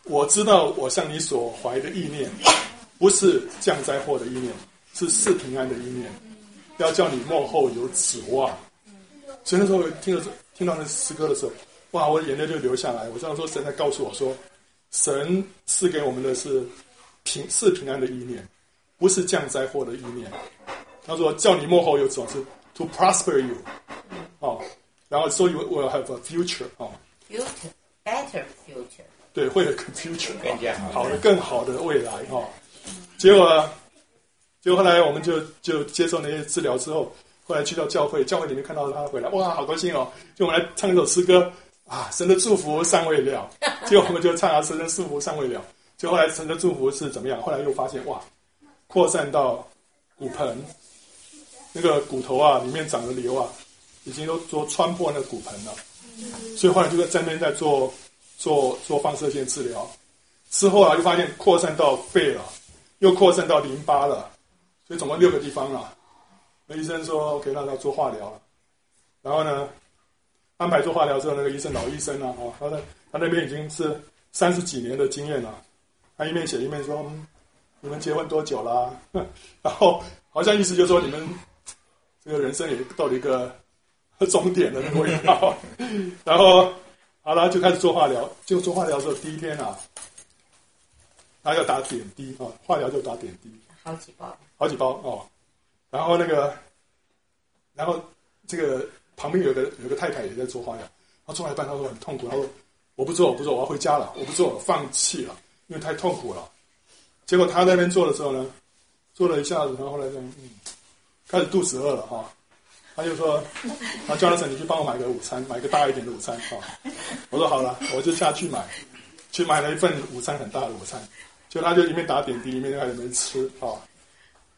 我知道我向你所怀的意念，不是降灾祸的意念，是赐平安的意念，要叫你末后有指望。所以那时候我听了听到那诗歌的时候，哇，我的眼泪就流下来。我这样说，神在告诉我说，神赐给我们的是平是平安的意念，不是降灾祸的意念。他说叫你末后有指望，是 to prosper you，哦，然后 so you will have a future，哦，future better future。对，会有个 future，好的，更好的未来哈、哦。结果，结果后来我们就就接受那些治疗之后，后来去到教会，教会里面看到他回来，哇，好高兴哦！就我们来唱一首诗歌啊，神的祝福尚未了。结果我们就唱啊，神的祝福尚未了。就后来神的祝福是怎么样？后来又发现哇，扩散到骨盆，那个骨头啊里面长了瘤啊，已经都都穿破那个骨盆了。所以后来就在这边在做。做做放射线治疗之后啊，就发现扩散到肺了，又扩散到淋巴了，所以总共六个地方了。那医生说：“OK，那他做化疗了。”然后呢，安排做化疗之后，那个医生老医生啊，哦，他在他那边已经是三十几年的经验了。他一面写一面说：“嗯，你们结婚多久了？” 然后好像意思就是说你们这个人生也到了一个 终点的那个味道。然后。好了，就开始做化疗。就做化疗的时候，第一天啊，他要打点滴啊，化疗就打点滴，好几包，好几包哦。然后那个，然后这个旁边有个有个太太也在做化疗，她做了一半，她说很痛苦，她说我不做，我不做，我要回家了，我不做，放弃了，因为太痛苦了。结果他在那边做的时候呢，做了一下子，然后后来就嗯，开始肚子饿了哈。哦他就说：“ 啊，Jonathan，你去帮我买个午餐，买个大一点的午餐啊。”我说：“好了，我就下去买，去买了一份午餐，很大的午餐。就他就一面打点滴，一面在里面吃啊，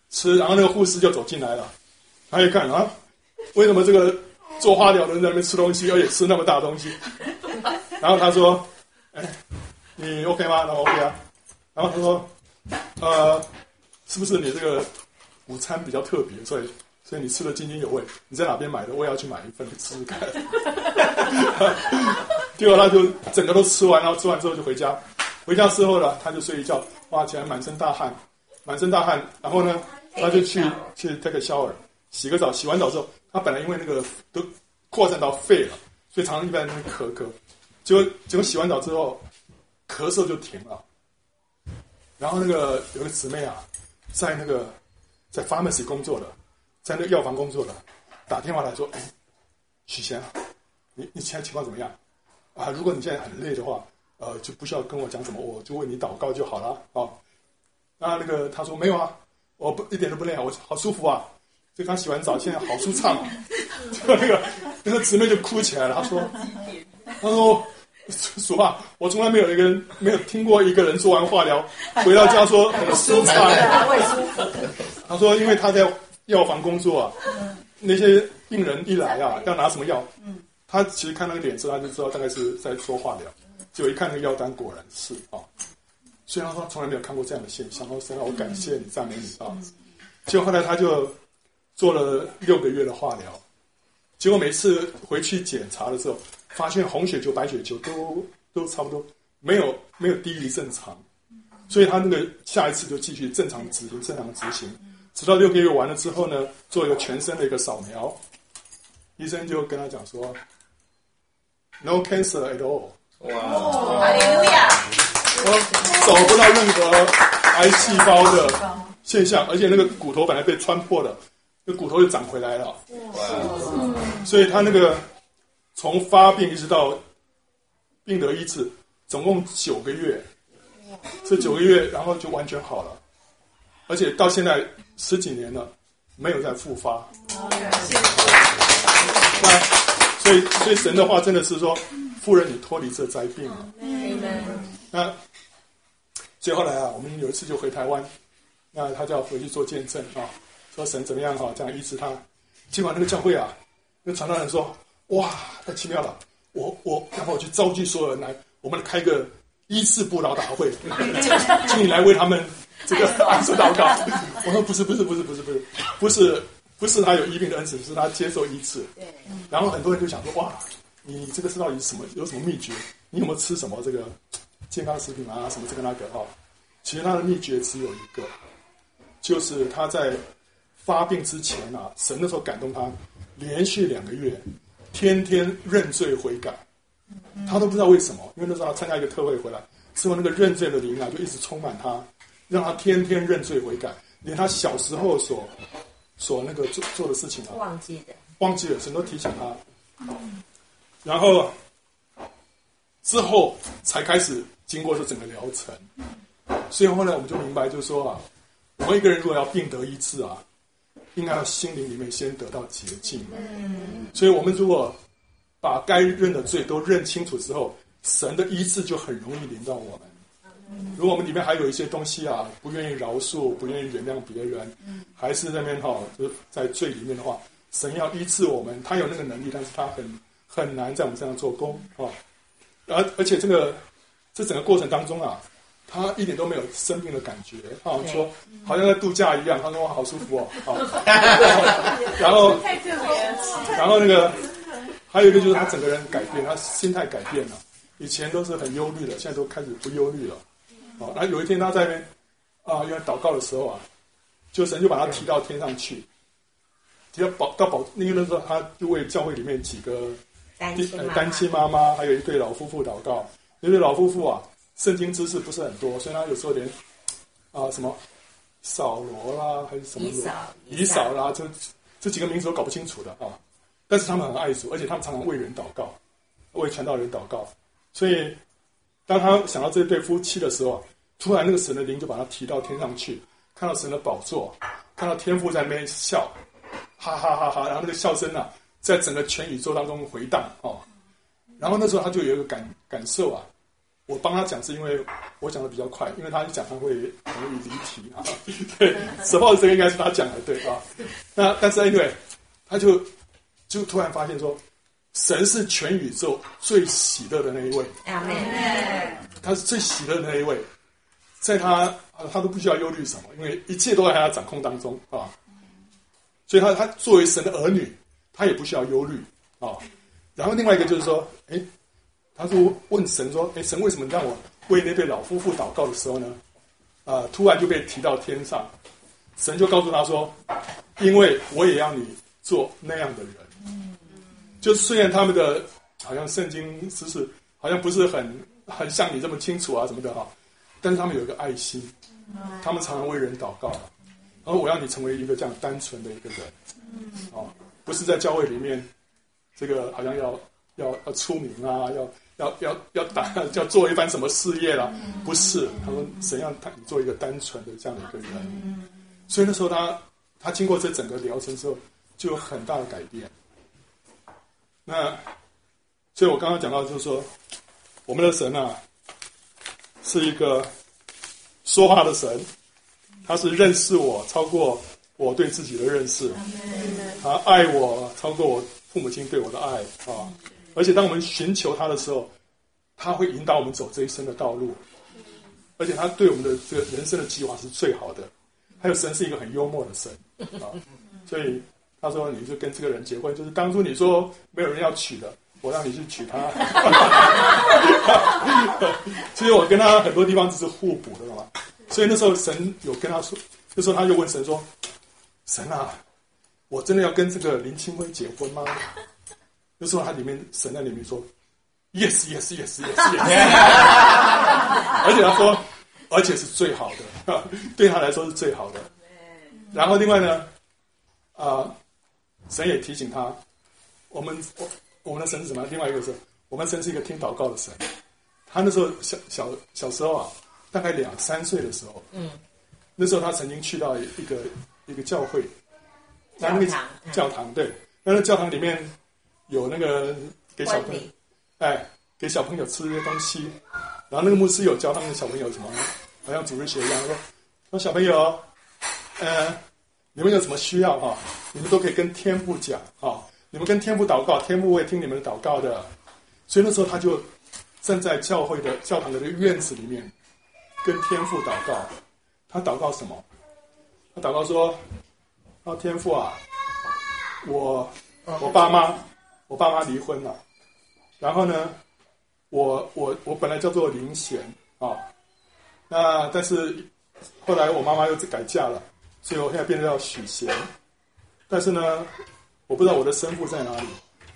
吃。然后那个护士就走进来了，他一看啊，为什么这个做化疗的人在那边吃东西，而且吃那么大的东西？然后他说：‘哎，你 OK 吗？’那 OK 啊。然后他说：‘呃，是不是你这个午餐比较特别，所以？’”所以你吃的津津有味，你在哪边买的？我也要去买一份吃吃看。结果他就整个都吃完，然后吃完之后就回家。回家之后呢，他就睡一觉，哇，起来满身大汗，满身大汗。然后呢，他就去去 take a shower，洗个澡。洗完澡之后，他本来因为那个都扩散到肺了，所以常常一般在咳咳。结果结果洗完澡之后，咳嗽就停了。然后那个有个姊妹啊，在那个在 pharmacy 工作的。在那药房工作的，打电话来说：“哎，许贤，你你现在情况怎么样？啊，如果你现在很累的话，呃，就不需要跟我讲什么，我就为你祷告就好了啊。”那那个他说：“没有啊，我不一点都不累啊，我好舒服啊，就刚洗完澡，现在好舒畅啊。”就那个那个姊妹就哭起来了，她说：“她说，说实话，我从来没有一个人没有听过一个人做完化疗回到家说很舒畅。”他说：“因为他在。”药房工作啊，那些病人一来啊，要拿什么药？他其实看那个脸色，他就知道大概是在做化疗。结果一看那个药单，果然是啊。虽然说从来没有看过这样的现象，我说：“我感谢你，赞美你啊。”结果后来他就做了六个月的化疗，结果每次回去检查的时候，发现红血球、白血球都都差不多，没有没有低于正常，所以他那个下一次就继续正常执行，正常执行。直到六个月完了之后呢，做一个全身的一个扫描，医生就跟他讲说，No cancer at all。哇！哈利路亚！我找不到任何癌细胞的现象，而且那个骨头本来被穿破了，那骨头又长回来了。哇！所以他那个从发病一直到病得医治，总共九个月。这九个月，然后就完全好了，而且到现在。十几年了，没有再复发。那所以所以神的话真的是说，夫人你脱离这灾病了。那所以后来啊，我们有一次就回台湾，那他就要回去做见证啊，说神怎么样哈，这样医治他。今晚那个教会啊，那传道人说，哇，太奇妙了，我我然后我去召集所有人来，我们来开个医治布道大会，请你来为他们这个安守祷告。我说不是不是不是不是不是不是不是他有医病的恩赐，是他接受医治。然后很多人就想说，哇，你这个是到底是什么？有什么秘诀？你有没有吃什么这个健康食品啊？什么这个那个哈？其实他的秘诀只有一个，就是他在发病之前啊，神那时候感动他，连续两个月，天天认罪悔改。他都不知道为什么，因为那时候他参加一个特会回来，之后那个认罪的灵啊，就一直充满他，让他天天认罪悔改，连他小时候所所那个做做的事情啊，忘记的，忘记了，神都提醒他。然后之后才开始经过这整个疗程，所以后来我们就明白，就是说啊，我们一个人如果要病得医治啊，应该要心灵里面先得到洁净。嗯所以我们如果把该认的罪都认清楚之后，神的医治就很容易临到我们。如果我们里面还有一些东西啊，不愿意饶恕，不愿意原谅别人，还是那边哈，就是在罪里面的话，神要医治我们，他有那个能力，但是他很很难在我们身上做工啊。而而且这个这整个过程当中啊，他一点都没有生病的感觉啊，说好像在度假一样，他说哇好舒服哦，好，然后然后那个。还有一个就是他整个人改变，他心态改变了。以前都是很忧虑的，现在都开始不忧虑了。好，然后有一天他在那边啊，因为祷告的时候啊，就神就把他提到天上去，提到保到保。那个时候他就为教会里面几个单亲妈妈，单亲妈妈，还有一对老夫妇祷告。那对老夫妇啊，圣经知识不是很多，所以他有时候连啊什么扫罗啦，还是什么罗以扫啦，这这几个名字都搞不清楚的啊。但是他们很爱主，而且他们常常为人祷告，为传道人祷告。所以，当他想到这对夫妻的时候，突然那个神的灵就把他提到天上去，看到神的宝座，看到天父在那边笑，哈哈哈哈！然后那个笑声啊，在整个全宇宙当中回荡哦。然后那时候他就有一个感感受啊，我帮他讲是因为我讲的比较快，因为他一讲他会容易离题啊。对，实话这个应该是他讲的对啊。那但是因为他就。就突然发现说，神是全宇宙最喜乐的那一位。他是最喜乐的那一位，在他他都不需要忧虑什么，因为一切都在他掌控当中啊。所以他他作为神的儿女，他也不需要忧虑啊。然后另外一个就是说，哎，他说问神说，哎，神为什么让我为那对老夫妇祷告的时候呢？啊，突然就被提到天上，神就告诉他说，因为我也要你做那样的人。就虽然他们的好像圣经知识好像不是很很像你这么清楚啊什么的哈，但是他们有一个爱心，他们常常为人祷告，然后我要你成为一个这样单纯的一个人，哦，不是在教会里面这个好像要要要出名啊，要要要要打 要做一番什么事业啦，不是，他们怎样他做一个单纯的这样的一个人，所以那时候他他经过这整个疗程之后，就有很大的改变。那，所以我刚刚讲到，就是说，我们的神啊，是一个说话的神，他是认识我超过我对自己的认识，他爱我超过我父母亲对我的爱啊！而且当我们寻求他的时候，他会引导我们走这一生的道路，而且他对我们的这个人生的计划是最好的。还有，神是一个很幽默的神啊，所以。他说：“你就跟这个人结婚，就是当初你说没有人要娶的，我让你去娶她。其实我跟他很多地方只是互补的嘛。所以那时候神有跟他说，那时候他就问神说：‘神啊，我真的要跟这个林清辉结婚吗？’那时候他里面神在里面说：‘Yes, yes, yes, yes, yes。’而且他说，而且是最好的，对他来说是最好的。然后另外呢，啊、呃。”神也提醒他，我们我我们的神是什么？另外一个是，我们神是一个听祷告的神。他那时候小小小时候啊，大概两三岁的时候，嗯，那时候他曾经去到一个一个教会，教堂，教堂对，那个教堂里面有那个给小朋友，哎，给小朋友吃一些东西。然后那个牧师有教他们的小朋友什么，好像主日学一样，说说小朋友，呃，你们有什么需要哈，你们都可以跟天父讲哈，你们跟天父祷告，天父会听你们的祷告的。所以那时候他就站在教会的教堂的院子里面，跟天父祷告。他祷告什么？他祷告说：“啊，天父啊，我我爸妈，我爸妈离婚了，然后呢？”我我我本来叫做林贤啊，那但是后来我妈妈又改嫁了，所以我现在变成叫许贤。但是呢，我不知道我的生父在哪里。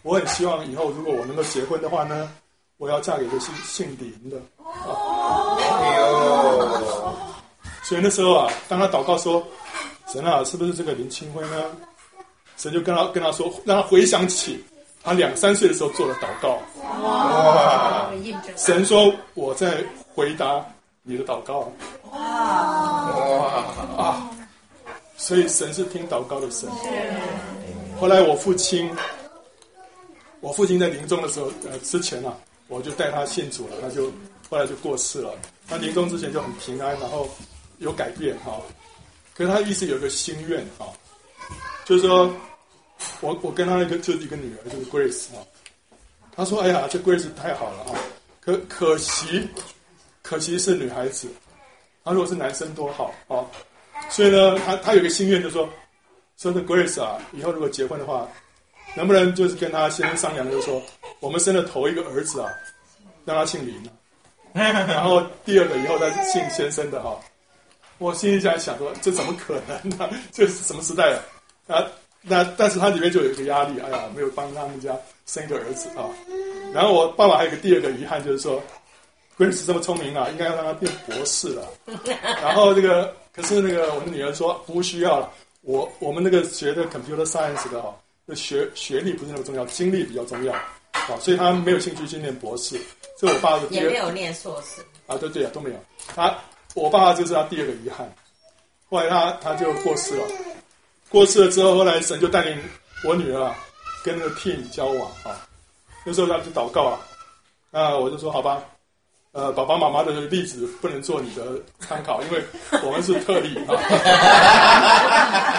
我很希望以后如果我能够结婚的话呢，我要嫁给一个姓姓林的。啊。所以那时候啊，当他祷告说：“神啊，是不是这个林清辉呢？”神就跟他跟他说，让他回想起。他两三岁的时候做的祷告，哇！神说：“我在回答你的祷告。”哇！哇！啊！所以神是听祷告的神。后来我父亲，我父亲在临终的时候，呃，之前啊，我就带他信主了，他就后来就过世了。他临终之前就很平安，然后有改变哈。可是他一直有一个心愿哈，就是说。我我跟他一个就是一个女儿，就是 Grace 啊。他说：“哎呀，这 Grace 太好了啊！可可惜，可惜是女孩子。他如果是男生多好啊！所以呢，他他有个心愿，就是说，说的 Grace 啊，以后如果结婚的话，能不能就是跟他先生商量，就是说，我们生了头一个儿子啊，让他姓林，然后第二个以后再姓先生的哈。我心里在想说，这怎么可能呢？这是什么时代啊？啊！”那但是他里面就有一个压力，哎呀，没有帮他们家生一个儿子啊。然后我爸爸还有个第二个遗憾，就是说，Grace 这么聪明啊，应该要让他变博士了。然后这个，可是那个我的女儿说不需要了，我我们那个学的 computer science 的哈，那学学历不是那么重要，经历比较重要啊，所以他没有兴趣去念博士。所以我爸的也没有念硕士啊，对对啊，都没有。他我爸爸就是他第二个遗憾，后来他他就过世了。过世了之后，后来神就带领我女儿啊，跟那个 Tim 交往啊。那时候他就祷告啊，啊，我就说好吧，呃，爸爸妈妈的例子不能做你的参考，因为 我们是特例啊。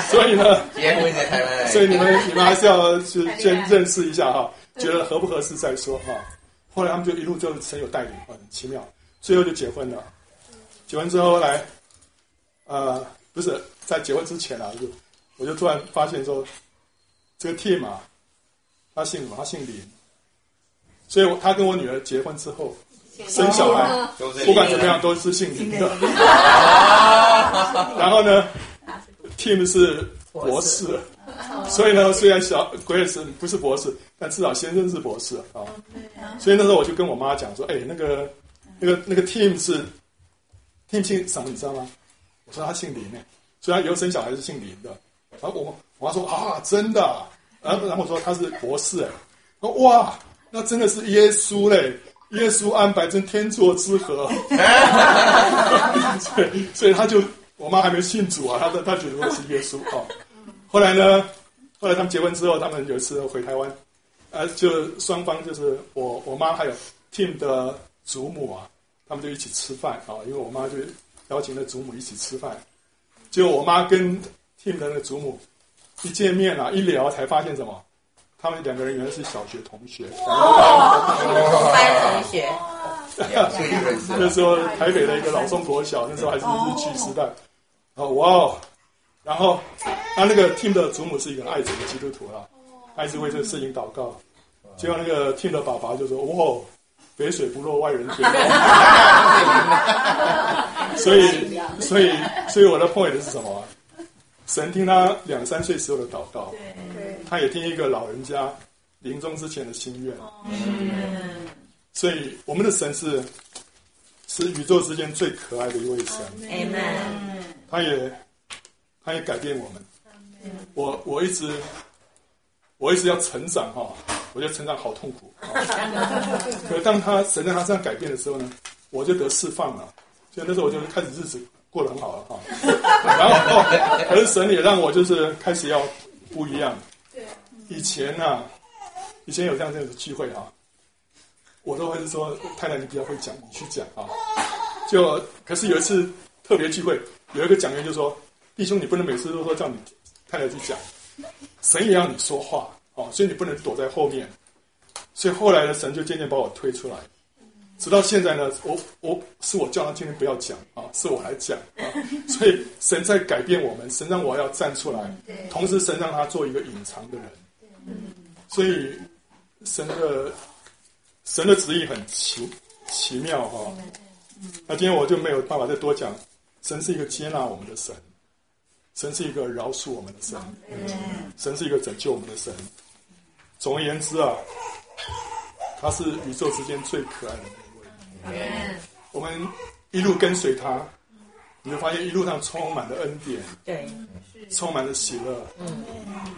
所以呢，所以你们你们还是要去先认识一下哈，觉得合不合适再说哈。后来他们就一路就神有带领，很奇妙，最后就结婚了。结婚之后，后来，呃，不是在结婚之前啊，就。我就突然发现说，这个 Tim 啊，他姓什么？他姓林，所以他跟我女儿结婚之后，生小孩，不管怎么样都是姓林的。然后呢，Tim 是博士，所以呢，虽然小 Grace 不是博士，但至少先生是博士啊。所以那时候我就跟我妈讲说，哎，那个那个那个 Tim 是 Tim 姓什么？你知道吗？我说他姓林呢，虽然以后生小孩是姓林的。然后我我妈说啊，真的，然后然后我说他是博士哎，说哇，那真的是耶稣嘞，耶稣安排成天作之合，所以所以他就我妈还没信主啊，他他觉得我是耶稣啊。后来呢，后来他们结婚之后，他们有一次回台湾，呃，就双方就是我我妈还有 Tim 的祖母啊，他们就一起吃饭啊，因为我妈就邀请了祖母一起吃饭，结果我妈跟 Tim 的那个祖母一见面啊，一聊才发现什么？他们两个人原来是小学同学，同班同学。那时候台北的一个老中国小，那时候还是日据时代。哦，哇哦！然后他那个 Tim 的祖母是一个爱主的基督徒啦，他一直为这个事情祷告。结果那个 Tim 的爸爸就说：“哇，肥水不落外人田。”所以，所以，所以我的 point 是什么？神听他两三岁时候的祷告，他也听一个老人家临终之前的心愿。所以我们的神是是宇宙之间最可爱的一位神。他也他也改变我们。我我一直我一直要成长哈，我觉得成长好痛苦。可当他神在他身上改变的时候呢，我就得释放了。所以那时候我就开始日子。过得很好了哈，然后可是神也让我就是开始要不一样。以前呢、啊，以前有这样这样的聚会啊，我都会是说太太你比较会讲，你去讲啊。就可是有一次特别聚会，有一个讲员就说：“弟兄，你不能每次都说叫你太太去讲，神也要你说话哦，所以你不能躲在后面。”所以后来呢，神就渐渐把我推出来。直到现在呢，我我是我叫他今天不要讲啊，是我来讲啊，所以神在改变我们，神让我要站出来，同时神让他做一个隐藏的人，所以神的神的旨意很奇奇妙哈。那今天我就没有办法再多讲，神是一个接纳我们的神，神是一个饶恕我们的神，神是一个拯救我们的神。总而言之啊，他是宇宙之间最可爱的。我们一路跟随他，你会发现一路上充满了恩典，对，充满了喜乐，嗯，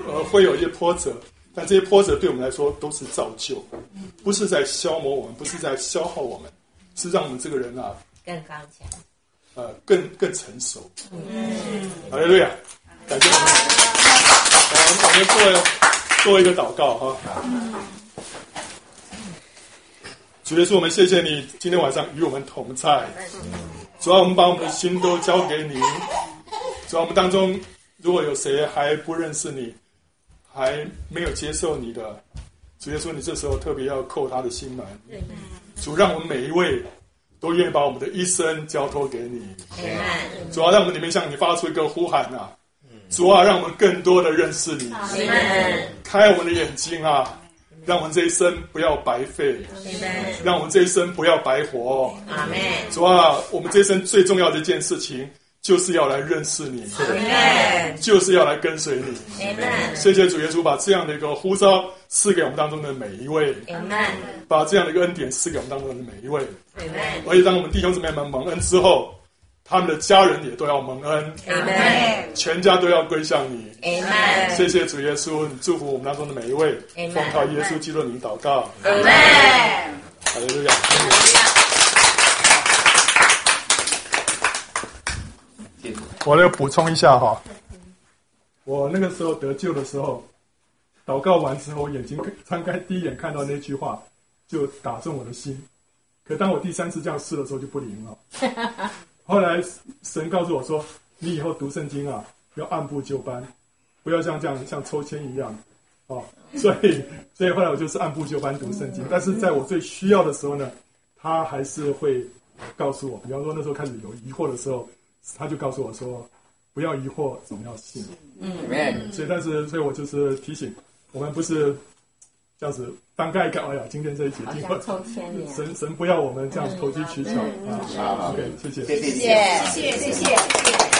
呃，会有一些波折，但这些波折对我们来说都是造就，不是在消磨我们，不是在消耗我们，是让我们这个人啊更刚强，呃，更更成熟。嗯，好嘞，对呀，感谢我们，我们我们做做一个祷告哈。主耶稣，我们谢谢你今天晚上与我们同在。主要我们把我们的心都交给你。主要我们当中如果有谁还不认识你，还没有接受你的，主耶稣，你这时候特别要扣他的心门。主，让我们每一位都愿意把我们的一生交托给你。主要让我们里面向你发出一个呼喊啊！主啊，让我们更多的认识你。开我们的眼睛啊！让我们这一生不要白费，让我们这一生不要白活。阿门。主啊，我们这一生最重要的一件事情，就是要来认识你，就是要来跟随你。谢谢主耶稣，把这样的一个呼召赐给我们当中的每一位。把这样的一个恩典赐给我们当中的每一位。而且当我们弟兄姊妹们蒙恩之后。他们的家人也都要蒙恩全家都要归向你。谢谢主耶稣，你祝福我们当中的每一位。奉靠耶稣基督的名祷告。阿门。哈利路亚。我来补充一下哈，我那个时候得救的时候，祷告完之后，我眼睛张开，第一眼看到那句话，就打中我的心。可当我第三次这样试的时候，就不灵了。后来神告诉我说：“你以后读圣经啊，要按部就班，不要像这样像抽签一样，哦。所以，所以后来我就是按部就班读圣经。但是在我最需要的时候呢，他还是会告诉我。比方说那时候开始有疑惑的时候，他就告诉我说：不要疑惑，总要信。嗯，所以但是，所以我就是提醒我们，不是这样子。”翻盖一个，哎呀，今天这一节机会，神神不要我们这样投机取巧。啊！好，OK，谢谢，谢谢，谢谢，谢谢。